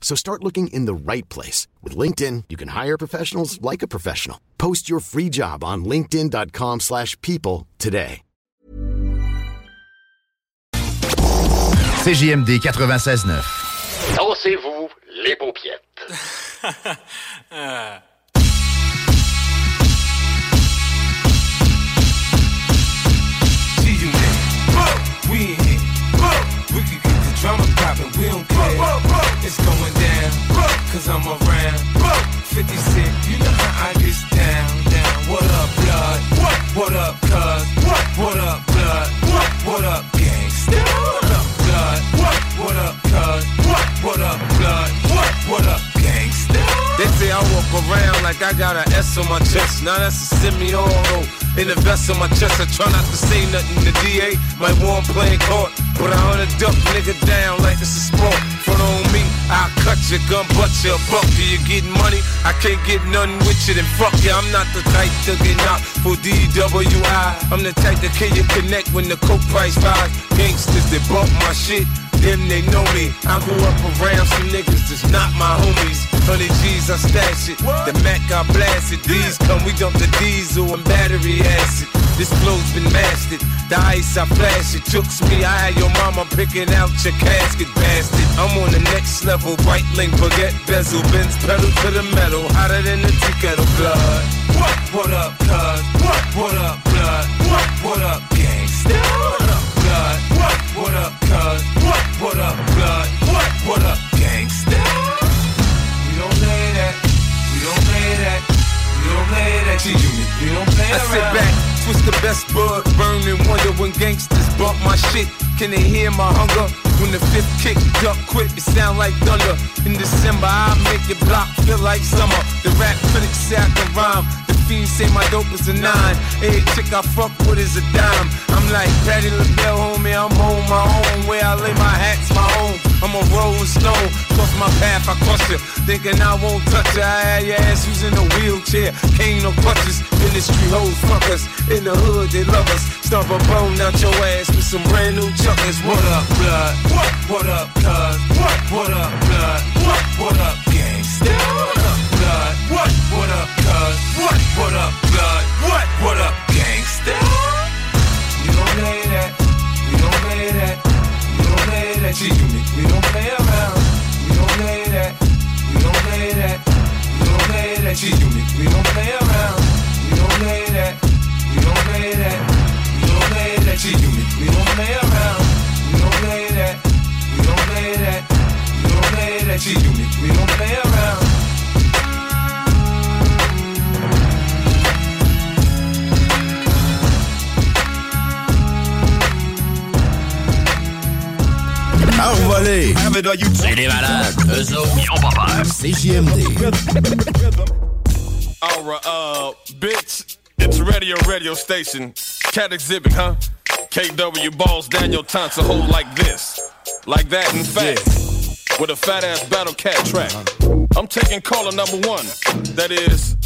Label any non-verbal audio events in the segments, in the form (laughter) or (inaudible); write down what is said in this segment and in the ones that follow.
So start looking in the right place. With LinkedIn, you can hire professionals like a professional. Post your free job on linkedin.com slash people today. CJMD 96.9. Dansez-vous les paupiètes. (laughs) See you there. We in here. We can get the drama poppin', we don't care. It's going down, cause I'm around. 50 Cent, you know how I get down, down. What up, blood? What What up, cuz? What What up, blood? What What up, gangsta? What up, blood? What up, cuz? What What up, blood? What What up? They say I walk around like I got an S on my chest. Now that's a semi-auto. In the vest on my chest, I try not to say nothing. The DA might want playing court, but I hunt a duck nigga down like it's a sport. Front on me, I'll cut your gun, butt your buck. Do you getting money? I can't get nothing with you, then fuck you. I'm not the type to get knocked for DWI. I'm the type to kill you connect when the coke price rise. Gangsters that bump my shit, them they know me. I grew up around some niggas that's not my homies. Honey G's, I stash it. The Mac, I blast it. These come, we dump the diesel and battery acid. This flow's been mastered. The ice, I flash it. Chooks me, I had your mama picking out your casket, bastard. I'm on the next level. White link, baguette, bezel, Benz pedal to the metal. Hotter than the tea kettle blood. What? What up, cuz? What? What up, blood? What? What up, gangsta? What up, blood? What? What up, cuz? What? What up, blood? What? What up, play I sit back, twist the best bud, burn and wonder when gangsters bump my shit. Can they hear my hunger? When the fifth kick, duck quick, it sound like thunder. In December, I make your block feel like summer. The rap critics say I can rhyme. The fiends say my dope is a nine. Every chick I fuck with is a dime. I'm like Patti LaBelle, homie, I'm on my own. Where I lay my hat's my home. I'm a rolling stone, cross my path, I cross you. Thinking I won't touch you, I had your ass in a wheelchair. Cane no crutches, industry hoes fuck us. In the hood, they love us. Stomp a bone out your ass with some brand new chuckers. What up, blood? What? What up, cuz? What? What up, blood? What? What up, gangsta? Envolé. C'est des malades. Eux autres, ils ont pas peur. CJMD. Alright, uh, bitch, it's radio radio station. Cat exhibit, huh? KW balls Daniel Thompson hold like this. Like that, in fact. With a fat ass battle cat track. I'm taking caller number one. That is.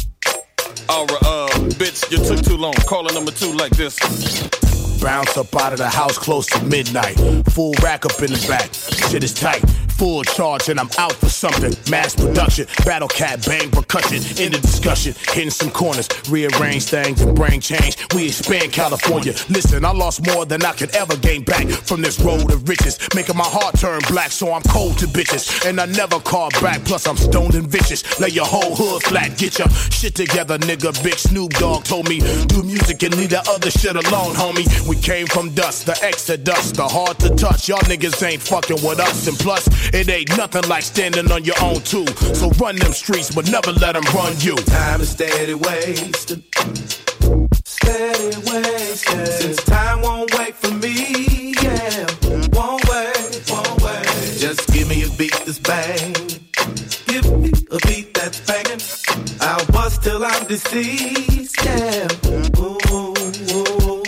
Alright, uh, bitch, you took too long. Caller number two like this. Bounce up out of the house close to midnight. Full rack up in the back. Shit is tight. Full charge and I'm out for something. Mass production, battle cat, bang percussion. In the discussion, hitting some corners, rearrange things and brain change. We expand California. Listen, I lost more than I could ever gain back from this road of riches, making my heart turn black, so I'm cold to bitches. And I never call back, plus I'm stoned and vicious. Lay your whole hood flat, get your shit together, nigga. Big Snoop Dogg told me, do music and leave that other shit alone, homie. We came from dust, the exodus, the hard to touch. Y'all niggas ain't fucking with us, and plus, it ain't nothing like standing on your own, too. So run them streets, but never let them run you. Time is steady wasted. Steady wasted. Since time won't wait for me, yeah. Won't wait, won't wait. Just give me a beat that's bang. Give me a beat that's banging. I'll bust till I'm deceased, yeah. Ooh, ooh, ooh.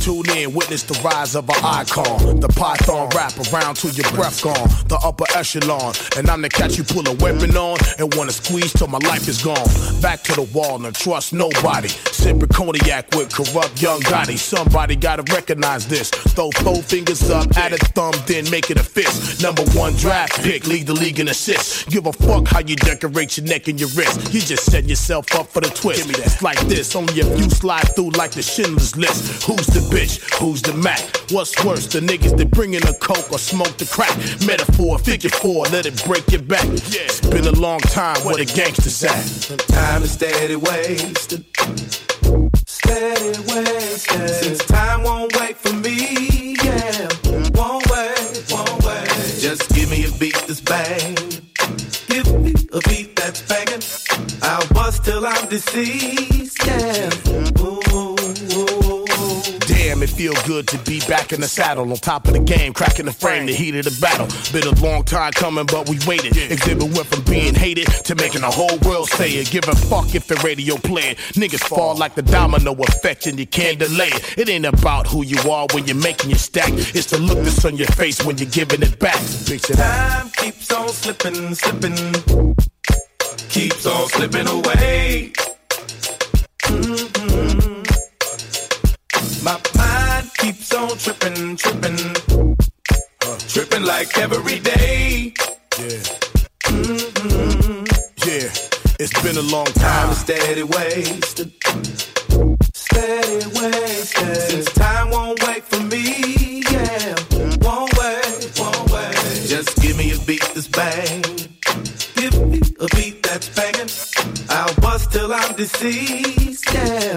Tune in, witness the rise of an icon. The python rap around till your breath gone. The upper echelon. And I'm the cat you pull a weapon on and wanna squeeze till my life is gone. Back to the wall and trust nobody. Sipping cognac with corrupt young Gotti. Somebody gotta recognize this. Throw four fingers up, add a thumb, then make it a fist. Number one draft pick, lead the league in assists. Give a fuck how you decorate your neck and your wrist. You just set yourself up for the twist. It's like this, only if you slide through like the Schindler's List. Who's the bitch? Who's the Mac? What's worse, the niggas that bring in the coke or smoke the crack? Metaphor, figure four, let it break your back. Yeah, it's been a long time where the gangsters at. Time is steady wasted. Steady wasted. Since time won't wait for me, yeah. Won't wait, won't wait. Just give me a beat that's bang. Give me a beat that's banging. I'll bust till I'm deceased, yeah. Ooh, ooh, ooh. It feel good to be back in the saddle, on top of the game, cracking the frame, the heat of the battle. Been a long time coming, but we waited. Exhibit went from being hated to making the whole world say it. Give a fuck if the radio play it. Niggas fall like the domino effect, and you can't delay it. It ain't about who you are when you're making your stack. It's the look that's on your face when you're giving it back. Picture that. Time keeps on slipping, slipping. Keeps on slipping away. Mhm. My keeps on tripping, tripping. Tripping like every day. Yeah, Mhm. yeah. It's been a long Time steady wasted. Steady wasted. Since time won't wait for me, yeah. Won't wait, won't wait. Just give me a beat that's bang. Give me a beat that's banging. I'll bust till I'm deceased, yeah.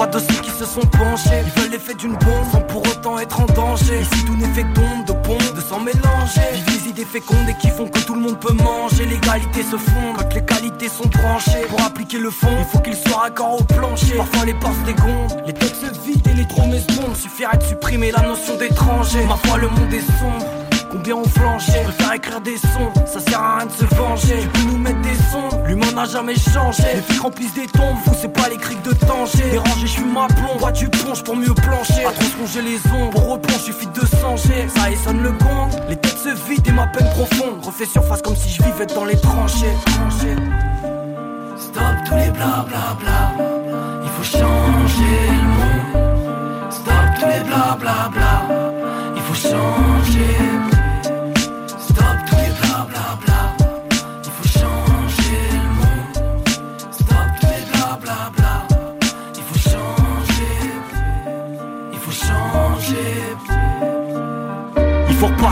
Pas de ceux qui se sont penchés. Ils veulent l'effet d'une bombe sans pour autant être en danger. Ici tout n'est fait d'ombre, de pompe, de sang mélangé. Vivent les idées fécondes et qui font que tout le monde peut manger. L'égalité se fonde quand les qualités sont branchées. Pour appliquer le fond, il faut qu'il soit raccord au plancher. Parfois les portes dégondent, les textes se vident et les trous secondes. Suffirait de supprimer la notion d'étranger. Ma foi, le monde est sombre. Combien ont flanché Je préfère écrire des sons, ça sert à rien de se venger. Tu peux nous mettre des sons, l'humain n'a jamais changé. Les flics remplissent des tombes, vous c'est pas les criques de danger Dérangé, je suis ma plomb, bois du plonge pour mieux plancher. À trop se les ombres, pour replonge suffit de changer Ça et sonne le gong, les têtes se vident et ma peine profonde. Refais surface comme si je vivais dans les tranchées tranchées. Stop tous les bla bla bla. Il faut changer le monde. Stop tous les bla bla bla. Il faut changer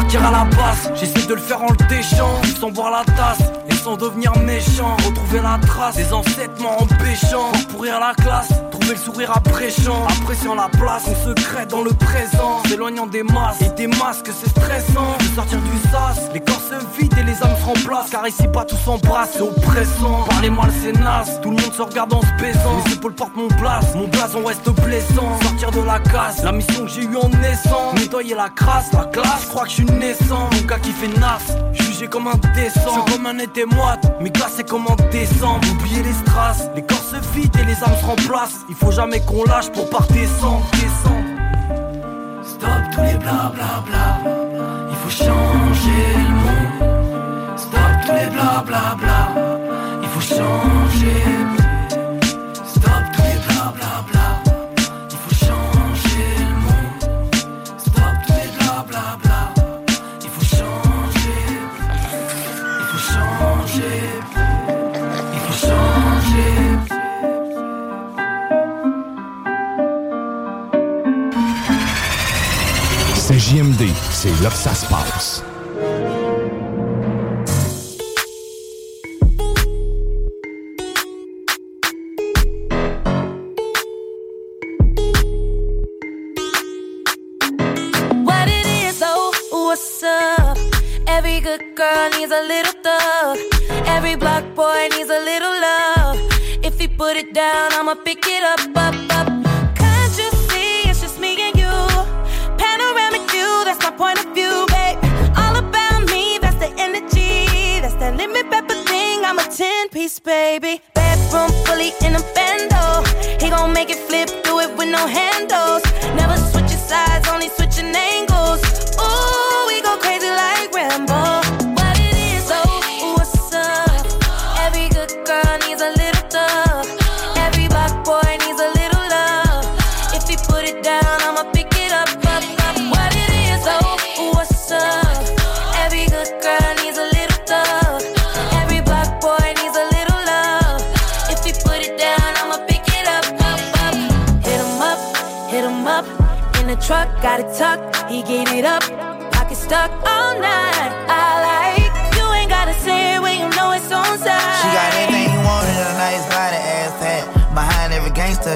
Repartir à la base, j'essaie de le faire en le déchant, sans boire la tasse et sans devenir méchant. Retrouver la trace des ancêtres en péchant. Pourrir la classe, trouver le sourire appréciant. Appréciant la place, on secret dans le présent. S'éloignant des masses et des masques, c'est stressant. Sortir du sas, les corps se vident et les âmes se remplacent. Car ici pas tout s'embrasse, c'est oppressant. Parlez-moi le c'est tout le monde se regarde en se baisant. Les épaules portent mon place, mon blason reste blessant. Sortir de la casse, la mission que j'ai eue en naissant. Nettoyer la crasse, la classe, crois que je suis naissant. Mon gars qui fait nas, jugé comme un décent. Je comme un été moite, mais classé comme un décembre. Oubliez les strass, les corps se vident et les âmes se remplacent. Il faut jamais qu'on lâche pour pas descendre, descendre. Stop tous les blablabla. Bla bla. Faut changer le monde. Stop tous les blablabla. Bla Il faut changer. JMD, c'est là que ça se passe. What it is, oh, what's up? Every good girl needs a little thug. Every black boy needs a little love. If he put it down, I'ma pick it up, up, up. Baby. Bedroom fully in a bando. Truck, got it tucked, he get it up. Pocket stuck all night.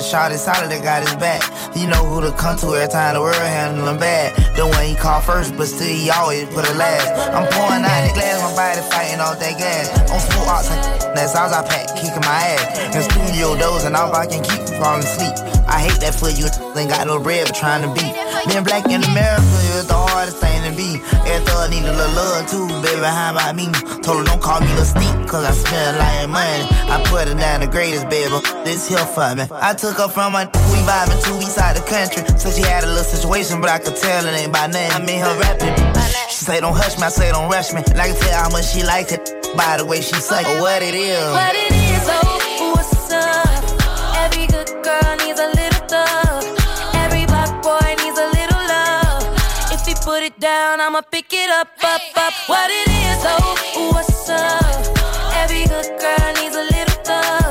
Shot is solid, that got his back. You know who to come to every time the world handle him bad. The one he call first, but still he always put it last. I'm pouring out the glass, my body fighting all that gas. On smooth ox, that's all I pack, kicking my ass. In studio doors, and all I can keep from falling asleep. I hate that for you, ain't got no bread but trying to beat. Being black in America is the hardest thing to be. Every thug need a little love too, baby, how about me? Told her don't call me the steep, cause I spend like money. I put her down the greatest, baby, this here for me. I took her from my we vibing two weeks out the country. So she had a little situation, but I could tell it ain't by name. I mean her rapping. She say don't hush me, I say don't rush me. And I can tell how much she liked it by the way she suck or what it is. What it is, it down, I'ma pick it up, up, up. What it is, oh, what's up? Every good girl needs a little thug.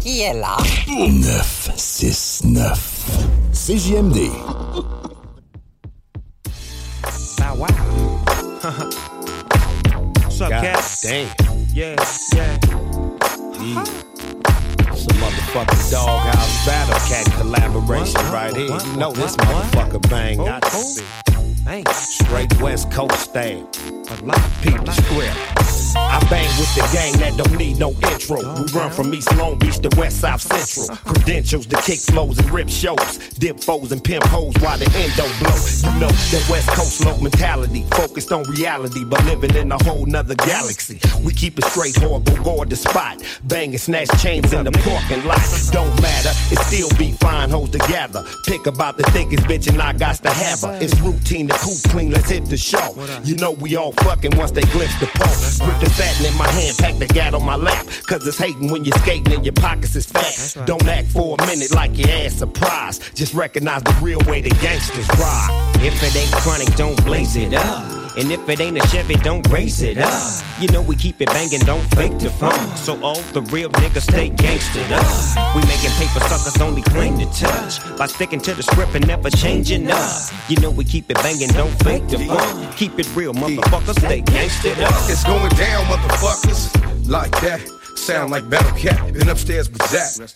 Qui est là? 969. CJMD. Bow wow. (laughs) What's up, God cat? damn. Yeah, yeah. Mm. Some motherfucking doghouse battle cat collaboration What? right here. What? You know this What? motherfucker bang. Oh, Got to oh. straight West Coast style. A the I Bang with the gang that don't need no intro. We run from East Long Beach to West South Central. Credentials to kick flows and rip shows. Dip foes and pimp hoes while the end don't blow. You know that West Coast low mentality. Focused on reality, but living in a whole nother galaxy. We keep it straight, horrible, guard the spot. Bang and snatch chains in the parking lot. Don't matter, it still be fine hoes together. Pick about the thickest bitch and I got to have her. It's routine to cool clean, let's hit the show. You know we all fucking once they glimpse the pole. Grip the satin in my hand, pack the gat on my lap. Cause it's hating when you're skating and your pockets is fat. Don't act for a minute like your ass surprised. Just recognize the real way the gangsters ride. If it ain't chronic, don't blaze it up. And if it ain't a Chevy, don't race it up. You know we keep it banging, don't fake the funk. So all the real niggas stay gangstered up. We making paper suckers only claim to touch. By sticking to the script and never changing up. You know we keep it banging, don't fake the funk. Keep it real, motherfuckers, stay gangstered up. It's going down, motherfuckers. Like that. Sound like Battle Cat, been upstairs with Zach.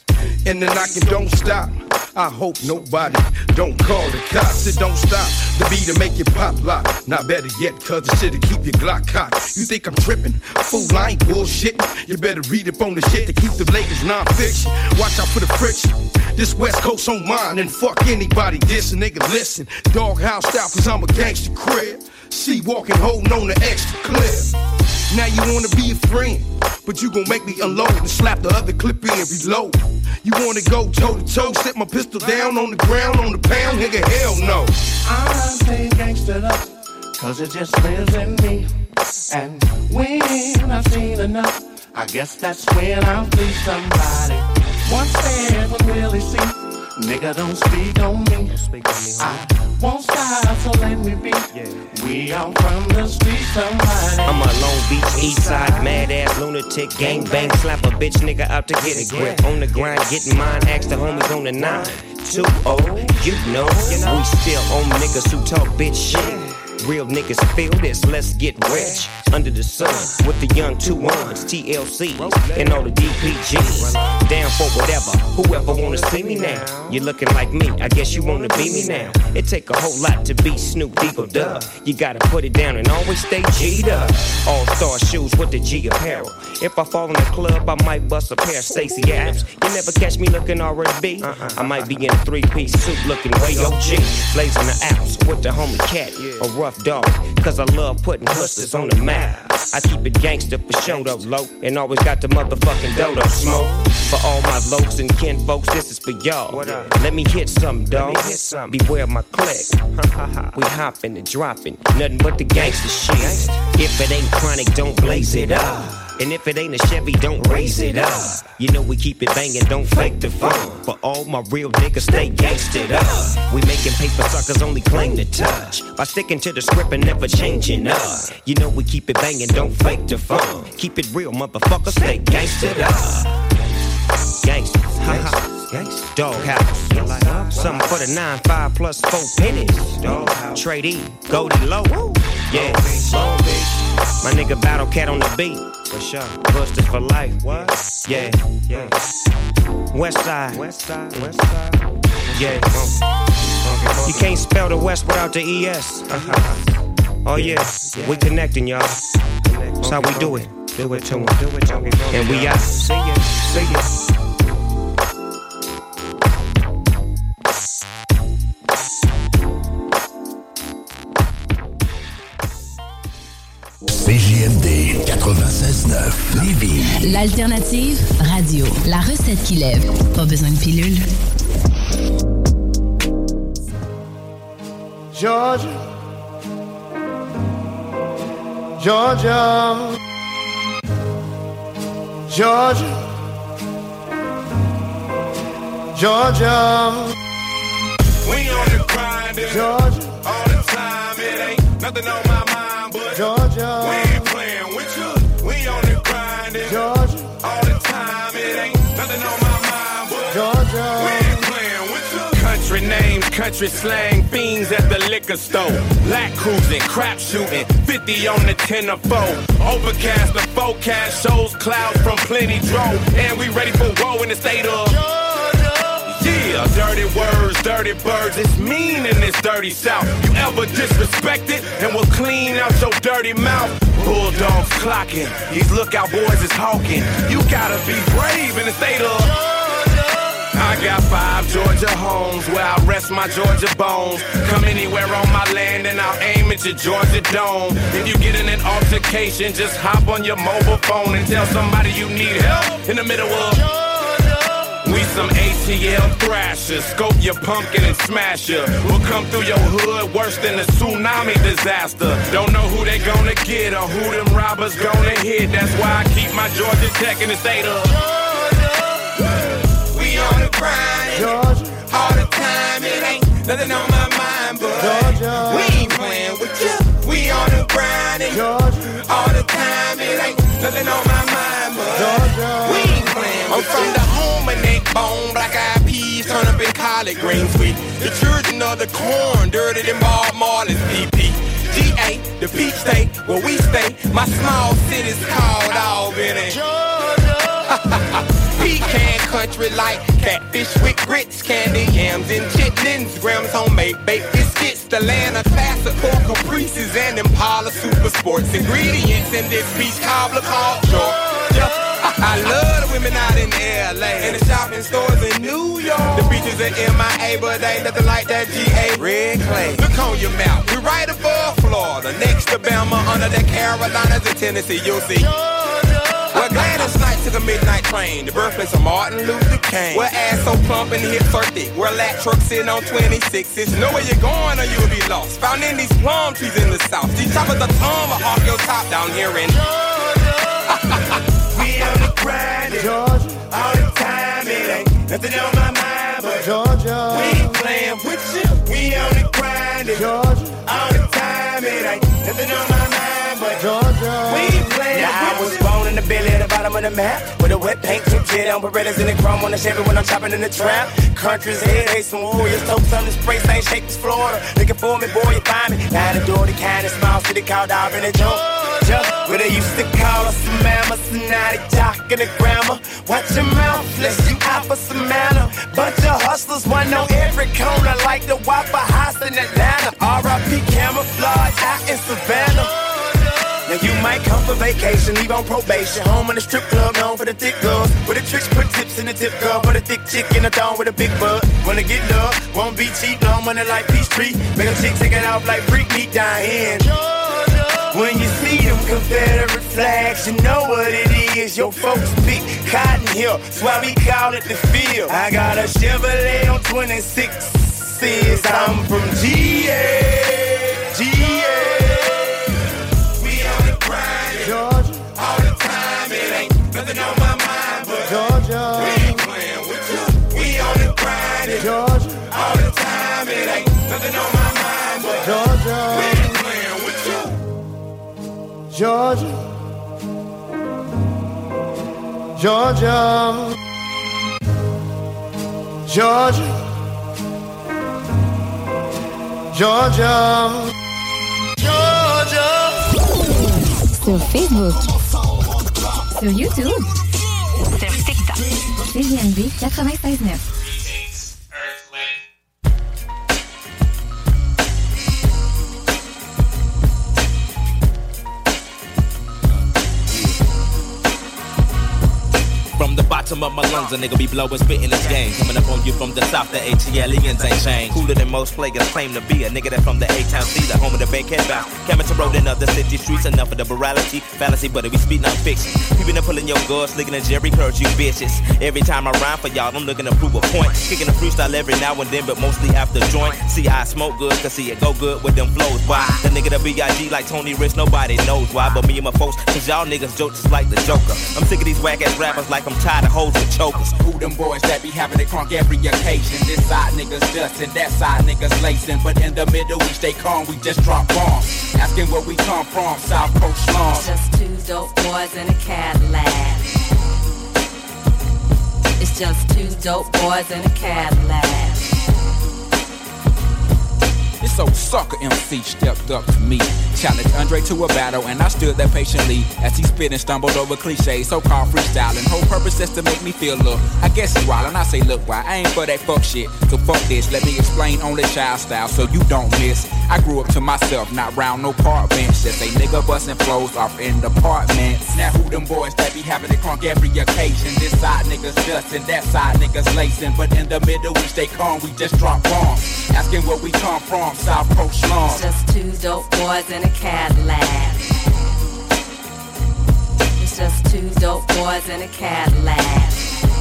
And the knocking don't stop. I hope nobody don't call the cops. It don't stop. The beat to make you pop lock. Not better yet, cause the shit'll keep your Glock cocked. You think I'm tripping? Fool, I ain't bullshitting. You better read up on the shit to keep the latest non-fiction. Watch out for the friction. This West Coast on mine, and fuck anybody diss nigga listen. Doghouse style, cause I'm a gangster crib. See walking, holding on the extra clip. Now you wanna be a friend, but you gon' make me unload and slap the other clip in and. You wanna go toe to toe, set my pistol down on the ground on the pound, nigga, hell no. I stay gangstered up, cause it just lives in me. And when I've seen enough, I guess that's when I'll be somebody. Once there will really see, nigga don't speak on me. I won't stop, so let me be. We all from the street, somebody. I'm a Long Beach East Side mad ass lunatic gang bang slap a bitch nigga out to get a grip on the grind getting mine ask the homies on the nine too old oh, you know we still on niggas who talk bitch shit Real niggas feel this, let's get rich. Under the sun, with the young two ones, TLCs, and all the DPGs. Down for whatever, whoever wanna see me now. You looking like me, I guess you wanna be me now. It take a whole lot to be Snoop Eagle Dub. You gotta put it down and always stay G'd up. All star shoes with the G apparel. If I fall in the club, I might bust a pair of Stacy Adams. You never catch me looking R&B. I might be in a three-piece suit looking way OG. Blazing the ounce with the homie cat, a rough dog. Cause I love putting hustlers on the map. I keep it gangster for show though, low. And always got the motherfucking dodo smoke. For all my lokes and kin folks, this is for y'all. Let me hit some, dog. Beware my click. (laughs) we hopping and dropping. Nothing but the gangster shit. If it ain't chronic, don't blaze it up. And if it ain't a Chevy, don't raise it up. You know we keep it banging, don't fake the fun. For all my real niggas, stay gangstered up. We making paper suckers only claim to touch. By sticking to the script and never changing up. You know we keep it banging, don't fake the fun. Keep it real, motherfucker, stay gangstered up. Gangsters, gangsters, gangsters. Doghouse. Something for the 9-5 plus 4 pennies. Doghouse. Trade E, Goldie Loc. Yeah, My nigga Battle Cat on the beat. For sure. Busters for life. What? Yeah, yeah. West side. West side, west side. Yeah. You can't spell the West without the ES. Uh-huh. Oh yeah, we connecting y'all. That's how we do it. Do it to 'em. Do it to 'em. And we out. See ya. See ya. 96.9 Lévis. L'alternative radio. La recette qui lève. Pas besoin de pilule. Georgia, Georgia, Georgia, Georgia, We on the grind, Georgia, all the time. It ain't nothing on my mind, but Georgia, we ain't playing grind, Georgia, all the time. It ain't nothing on my mind, but Georgia. we ain't playing with you. Country names, country slang, fiends at the liquor store. Black cruising, crap shooting, 50 on the 10 or 4. Overcast, the forecast shows clouds from plenty drove. And we ready for war in the state of Yeah, dirty words, dirty birds. It's mean in this dirty south. You ever disrespect it and will clean out your dirty mouth. Bulldogs clocking, these lookout boys is hawking. You gotta be brave in the state of. I got five Georgia homes where I rest my Georgia bones. Come anywhere on my land and I'll aim at your Georgia dome. If you get in an altercation, just hop on your mobile phone and tell somebody you need help in the middle of. We some ATL thrashers, scope your pumpkin and smash ya. We'll come through your hood worse than a tsunami disaster. Don't know who they gonna get or who them robbers gonna hit. That's why I keep my Georgia Tech in the state of. Georgia. We on the grind, Georgia. All the time, it ain't nothing on my mind, but Georgia. we ain't playing with you. We on the grind, Georgia. All the time, it ain't nothing on my mind, but Georgia. we ain't playing with I'm from greens sweet. The children of the corn, dirty than Bob Marley's PP. GA, the beach state where we stay. My small city's called Albany. (laughs) Pecan country like catfish with grits, candy yams and chitlins, grams homemade baked biscuits, the land of classical caprices and Impala super sports ingredients in this peach cobbler called Georgia. (laughs) I love the out in LA the shopping stores in New York. The beaches in MIA, but ain't nothing like that GA red clay. Look on your map, we're right above Florida, next to Bama, under the Carolinas and Tennessee. You'll see. Well, Gladys Knight took a midnight train, the birthplace of Martin Luther King. Where ass so plump and hips are thick, where lat trucks sitting on 26s. Know where you're going or you'll be lost. Found in these plum trees in the south. These choppers are tongue off your top down here in Georgia. We on the grind, Georgia. All the time, it ain't nothing on my mind, but Georgia. We ain't playing with you. We on the grind, Georgia. All the time, it ain't nothing on my mind, but Georgia. We ain't playing Now I was born in the belly at the bottom of the map With a wet paint, two jet on Berettas in the chrome on the Chevy when I'm chopping in the trap Country's head, hey, some warriors, toast on the spray, same shape as Florida Looking for me, boy, you find me Now the door, the kind of small city called Albany, Georgia Where they used to call us some mama, so now they talking the grammar Watch your mouth, let's you out for some manner Bunch of hustlers, one on every corner Like the Waffle House in Atlanta R.I.P. camouflage out in Savannah now you might come for vacation, leave on probation. Home in the strip club, known for the thick girls. With the tricks, put tips in the tip girl. For a thick chick in the thong with a big butt. Wanna get love, won't be cheap, no money like Peachtree. Make a chick take it off like freak meat dying. When you see them Confederate flags, you know what it is. Your folks pick Cotton Hill, that's why we call it the field. I got a Chevrolet on 26. I'm from. GA. Georgia. Georgia. Georgia. Georgia. Georgia. Sur Facebook. Sur YouTube. Sur TikTok. CGMD 96.9. bro the bottom of my lungs, a nigga be blowing, spitting this game. Coming up on you from the south, the ATLiens ain't changed. Cooler than most players claim to be. A nigga that from the A-Town C, the home of the Bankhead bounce. Coming to road in other city streets, enough of the morality, fallacy, but it be speed non-fiction. People that pulling your guards, licking a Jheri curls, you bitches. Every time I rhyme for y'all, I'm looking to prove a point. Kicking a freestyle every now and then, but mostly after joint. See, I smoke good, cause see it go good with them flows. Why? The nigga that B.I.G. like Tony Rich, nobody knows why, but me and my folks, cause y'all niggas joke just like the Joker. I'm sick of these whack ass rappers like I'm tired of hoes with chokers. Who them boys that be having it crunk every occasion? This side niggas dustin', that side niggas lacing. But in the middle, we stay calm, we just drop bombs. Asking where we come from, South Coast slums. Just two dope boys in a Cadillac. It's just two dope boys in a Cadillac. Old sucker MC stepped up to me, challenged Andre to a battle, and I stood there patiently as he spit and stumbled over cliches, so-called freestyling. Whole purpose is to make me feel look. I guess he wild, and I say, look, why I ain't for that fuck shit. So fuck this, let me explain only child style so you don't miss. I grew up to myself, not round no park bench. Just a nigga busting flows off in the apartments. Now who them boys that be having it crunk every occasion? This side niggas dustin', that side niggas lacing. But in the middle we stay calm, we just drop bombs. Asking where we come from, South Pro slum. Just two dope boys in a Cadillac. It's just two dope boys in a Cadillac.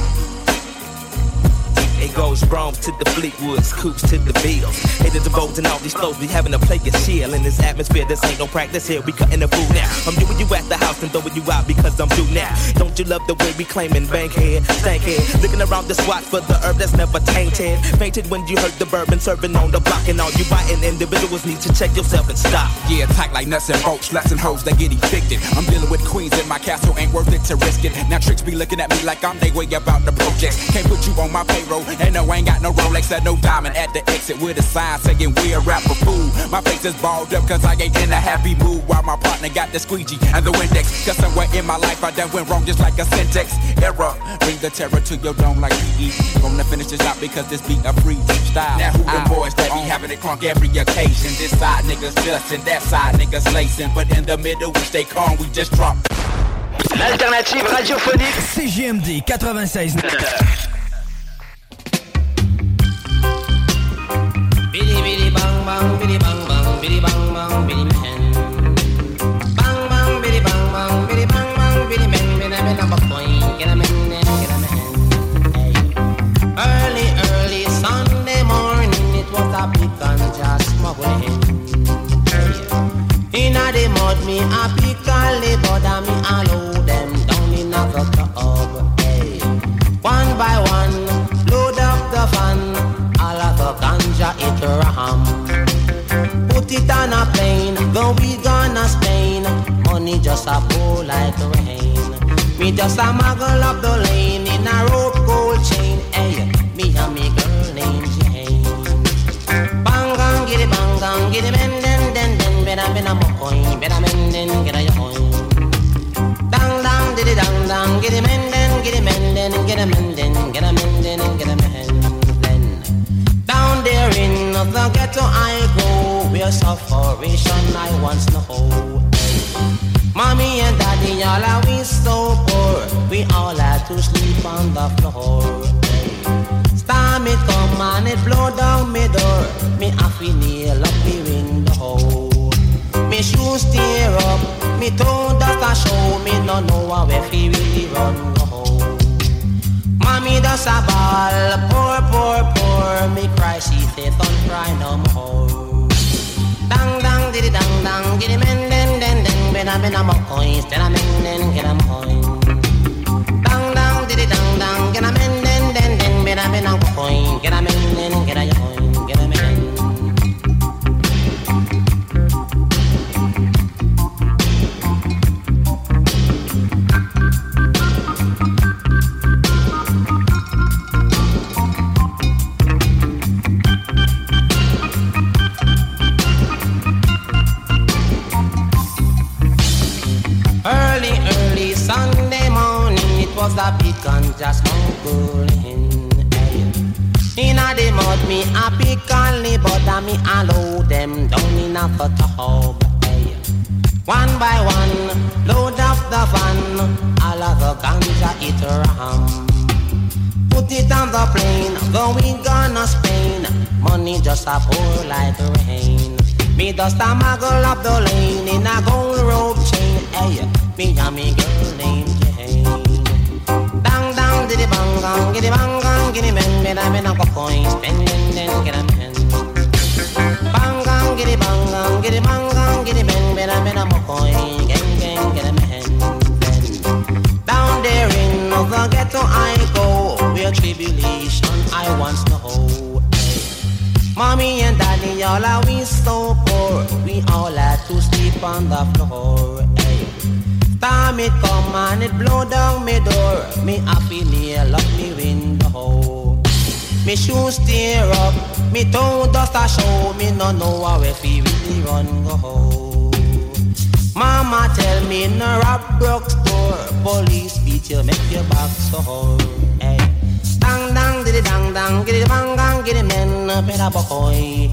It goes Rome to the Fleetwoods, coops to the Beetles. Hated the roads and all these flows, we having a play a chill in this atmosphere. This ain't no practice here, we cutting the food now. I'm doing you at the house and throwing you out because I'm due now. Don't you love the way we claiming bankhead, stankhead? Looking around the spot for the herb that's never tainted. Fainted when you heard the bourbon serving on the block and all you biting individuals need to check yourself and stop. Yeah, tight like nuts and bolts, and hoes that get evicted. I'm dealing with queens in my castle, ain't worth it to risk it. Now tricks be looking at me like I'm they way about the projects. Can't put you on my payroll, and no, I ain't got no Rolex or no diamond at the exit with a sign saying we're a rapper fool. My face is balled up cause I ain't in a happy mood while my partner got the squeegee and the Windex. Cause somewhere in my life I done went wrong just like a syntax error. Bring the terror to your dome like PE. Gonna finish this out because this beat a free style. Now who them boys that be having it crunk every occasion? This side niggas dustin', that side niggas lacing. But in the middle we stay calm, we just drop. L'alternative radiophonique CJMD 96. (laughs) me a pick all the it on a plane, go we gonna Spain. Money just a pour like rain. Me just a muggle up the lane in a rope gold chain. Hey, me and me girl named Jane. Bang get it, bang get it, men den den den. Mo coin, better men den get a your coin. Dang dang did it, dang dang get it, men den get it, men den a men den a men den get a men. Down there in the ghetto I Where sufferation I once know Mommy and daddy all are we so poor. We all had to sleep on the floor. Storm it come and it blow down me door. Me have to up the window. Me shoes tear up Me toe dust a show. Me no know if he really run go Mommy does a ball, poor, poor, poor. Me cry, she say, don't cry no more. Dang, dang, diddy, dang, dang, giddy, men, den, den, den, ben, ben, I'm a coin, then I'm in, den, get a coin. Just a pour like rain. Me just a muggle up the lane in a gold rope chain. Hey, me and me girl named Jane. Dang dang diddy bang gang, giddy bang gang, giddy men, men I men a coin, spending then get a men. Bang gang, giddy bang gang, giddy bang gang, giddy men, men I men a gang gang get a men. Down there in the ghetto I go, where tribulation I once know. Mommy and daddy, all are we so poor. We all had to sleep on the floor. Hey. Storm it come and it blow down me door. Me happy nail up me window. Me shoes tear up, me toe dust a show. Me no know how if he really run go. Mama tell me no rob broke store. Police beat you, make your back sore. Dang dang giddy bang gang, men, boy.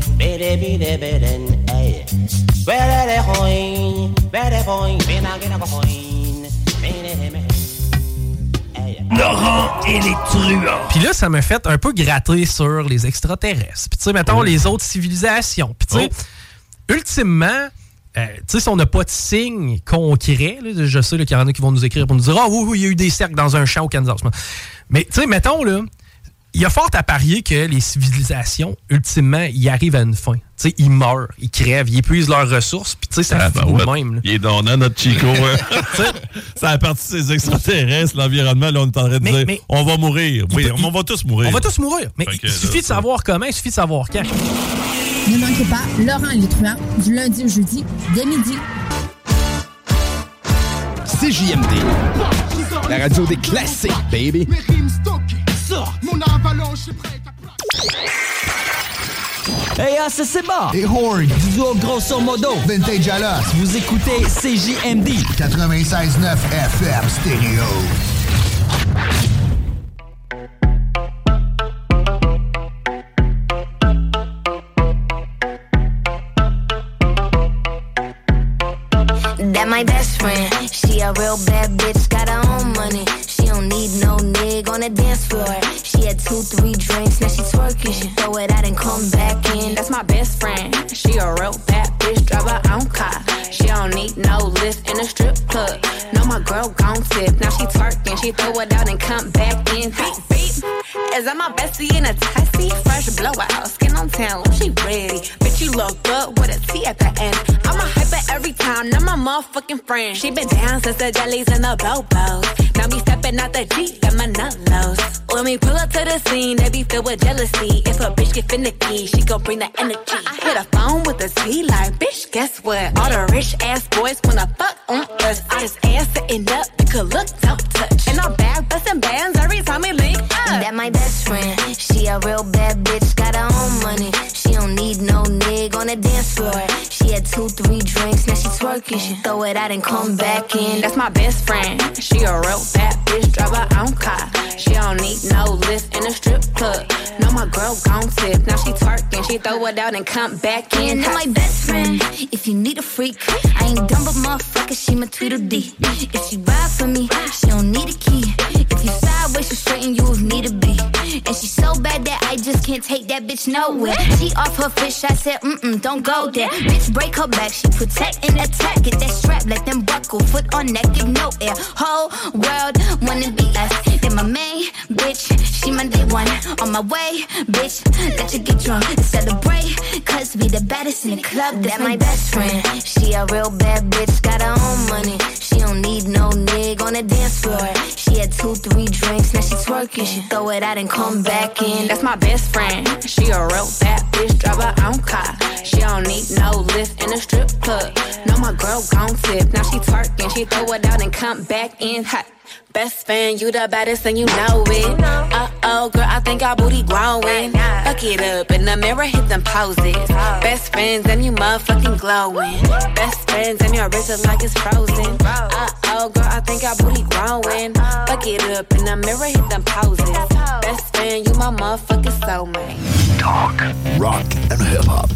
Laurent et les truands. Puis là, ça m'a fait un peu gratter sur les extraterrestres. Puis tu sais, mettons les autres civilisations. Puis tu sais, ultimement, euh, tu sais, si on n'a pas de signe concret, là, je sais là, qu'il y en a qui vont nous écrire pour nous dire Ah oui, oui, il y a eu des cercles dans un champ au Kansas. Mais tu sais, mettons, là, il y a fort à parier que les civilisations, ultimement, ils arrivent à une fin. Tu sais, ils meurent, ils crèvent, ils épuisent leurs ressources, puis tu sais, ça Ah, finit ben même. là. Il est donnant, notre Chico. hein. (laughs) ça a parti de ces extraterrestres, l'environnement. Là, on est en train de Mais- dire mais- on va mourir. Oui, peut- on va tous mourir. On va tous mourir. Mais il suffit là, de savoir comment, il suffit de savoir quand. Ne manquez pas Laurent truands du lundi au jeudi dès midi. CJMD. La radio des classiques, baby. Mes rimes stockées. Mon avalanche est prête Hey, ah, c'est Seba. Et Horn. Du duo Grosso Modo. Vintage Alas. Vous écoutez CJMD. 96.9 FM stéréo. That my best friend. She a real bad bitch, got her own money. Need no nigga on the dance floor. She had two, three drinks, now she twerking. She throw it out and come back in. That's my best friend. She a real bad bitch, drive her own car. She don't need no lift in a strip club. No, my girl gon' tip. Now she twerking, she throw it out and come back in. Beep, beep. Is that my bestie in a tessie? Fresh blowout, skin on town, she ready. Bitch, you look good with a T at the end. I'm a hyper every time, not my motherfucking friend. She been down since the jellies and the bobos. Now me stepping out the Jeep, got my nullos. When we pull up to the scene, they be filled with jealousy. If a bitch get finicky, she gon' bring the energy. I hit a phone with a T like, bitch, guess what? All the rich ass boys wanna fuck on us. I just ass sitting up, you could look, don't touch. And I'm back busting bands every time we link up. That my best friend. She a real bad bitch, got her own money. She don't need no nigga on the dance floor. She had two, three drinks, now she twerking. She throw it out and come back in. That's my best friend. She a real bad bitch, drive her own car. She don't need no lift in a strip club. No, my girl gon' tip. Now she twerking, she throw it out and come back in. And my best friend, if you need a freak, I ain't dumb but motherfucker, she my Tweedledee. If she ride for me, she don't need a key. If you sideways, she straighten you if need to be. And she so bad that I just can't take that bitch nowhere. She off her fish, I said, mm-mm, don't go there. Bitch, break her back, she protect and attack. Get that strap, let them buckle, foot on neck, give no air. Whole world wanna be us. Then my main bitch, she my day one. On my way, bitch, let you get drunk and celebrate. Cause we the baddest in the club, that's my best friend. She a real bad bitch, got her own money. She don't need no nigga on the dance floor. She had two, three drinks, now she twerking. She throw it out and come back in. That's my best friend. She a real bad bitch, drive her own car. She don't need no lift in a strip club. No, my girl gon' tip. Now she twerking, she throw it out and come back in hot. Best friend, you the baddest and you know it. Uh oh, girl, I think our booty growing. Fuck it up in the mirror, hit them poses. Best friends and you motherfucking glowing. Best friends and your wrist is like it's frozen. Uh oh, girl, I think our booty growing. Fuck it up in the mirror, hit them poses. Best friend, you my motherfucking soulmate. Talk, rock and hip hop.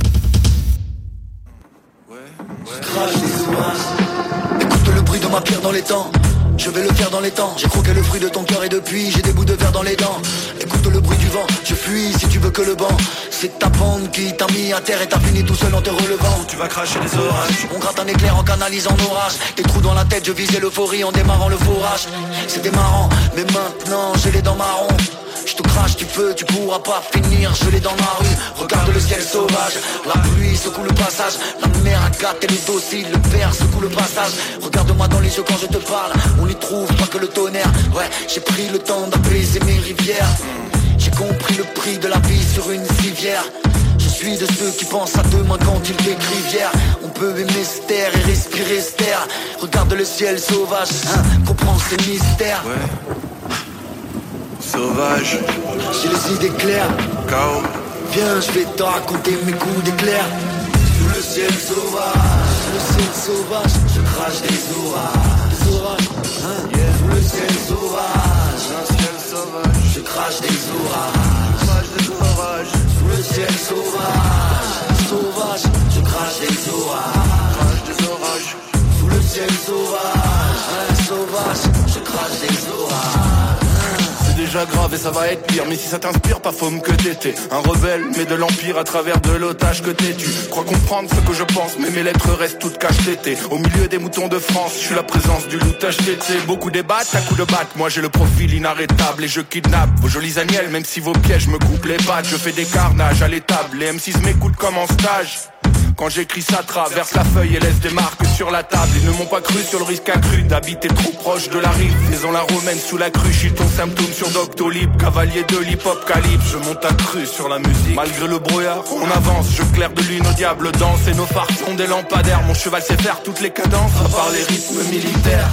Écoute le bruit de ma pierre dans les temps. Je vais le faire dans les temps. J'ai croqué le fruit de ton cœur et depuis j'ai des bouts de verre dans les dents. Écoute le bruit du vent. Je fuis si tu veux que le banc. C'est ta bande qui t'a mis à terre et t'as fini tout seul en te relevant. Tu vas cracher des orages. On gratte un éclair en canalisant l'orage. Des trous dans la tête, je visais l'euphorie en démarrant le forage. C'était marrant, mais maintenant j'ai les dents marron. Je te crache du feu, tu pourras pas finir Je l'ai dans ma rue, regarde le ciel sauvage La pluie secoue le passage La mer a gâté le docile, le verre secoue le passage Regarde-moi dans les yeux quand je te parle On trouve pas que le tonnerre Ouais, j'ai pris le temps d'apaiser mes rivières J'ai compris le prix de la vie sur une civière je suis de ceux qui pensent à demain quand ils décrivent hier On peut aimer se taire et respirer se taire Regarde le ciel sauvage, hein, comprends ces mystères Sauvage. J'ai les idées claires. Chaos. Viens, je vais te raconter mes coups d'éclair. Sous le ciel sauvage, sous le ciel sauvage, je crache des orages. Yes, le ciel sauvage. Je crache des orages, le ciel sauvage. Je crache des orages, crache des orages. Sous le ciel sauvage. J'aggrave et ça va être pire. Mais si ça t'inspire, pas faume que t'étais. Un rebelle, mais de l'empire à travers de l'otage que t'es. Tu crois comprendre ce que je pense, mais mes lettres restent toutes cachetées. Au milieu des moutons de France, je suis la présence du loutage tété. Beaucoup débattent à coups de batte. Moi j'ai le profil inarrêtable et je kidnappe vos jolis agnelles, même si vos pièges me coupent les pattes. Je fais des carnages à l'étable. Les M6 m'écoutent comme en stage. Quand j'écris ça traverse la feuille et laisse des marques sur la table. Ils ne m'ont pas cru sur le risque accru d'habiter trop proche de la rive. Maison la romaine sous la cruche, ton symptôme sur Doctolib. Cavalier de l'hip-hop je monte à cru sur la musique. Malgré le brouillard, on avance, je claire de lune au diable danse Et nos phares sont des lampadaires, mon cheval sait faire toutes les cadences À part les rythmes militaires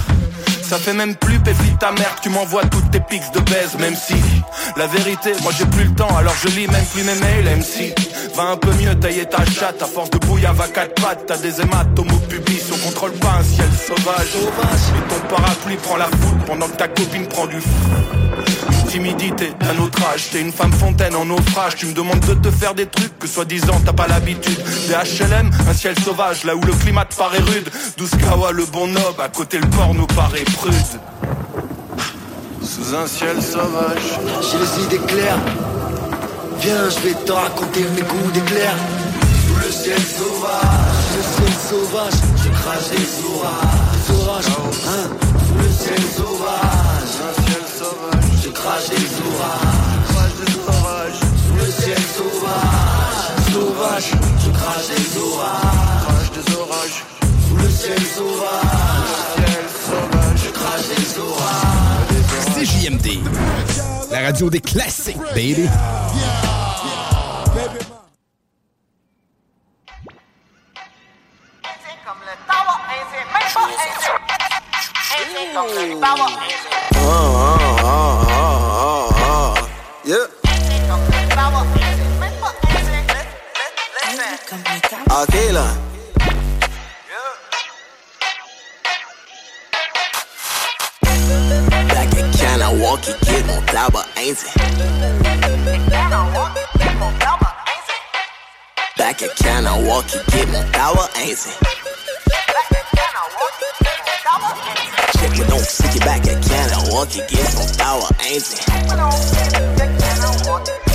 ça fait même plus péfite ta que tu m'envoies toutes tes pics de baise Même si. La vérité, moi j'ai plus le temps Alors je lis même plus mes mails MC Va un peu mieux tailler ta chatte À force de bouillard va quatre pattes T'as des hématomes au pubis On contrôle pas un ciel sauvage. Et ton parapluie prend la foule Pendant que ta copine prend du fou timidité à notre âge. T'es une femme fontaine en naufrage. Tu me demandes de te faire des trucs que soi-disant t'as pas l'habitude. Des HLM, un ciel sauvage Là où le climat te paraît rude. 12 kawa le bon nob À côté le port nous paraît prude. Sous un ciel sauvage. J'ai les idées claires. Viens, je vais te raconter mes coups d'éclair. Sous le ciel sauvage, le ciel sauvage. Je crache des orages, orages, hein? Sous le ciel sauvage, l'outrage des orages. Des orages. Sous le ciel sauvage, sauvage, l'outrage des orages. des orages. Sous le ciel sauvage, ciel sauvage, l'outrage des orages. C'est JMD, la radio des classiques, baby. Oh, oh, oh, oh. Là. Back at Canada, walkie, get mon tabac, ain't it? Back at Canada, walkie, get mon tabac, ain't it? Check it, don't stick it back at Canada, walkie, get mon tabac, ain't it?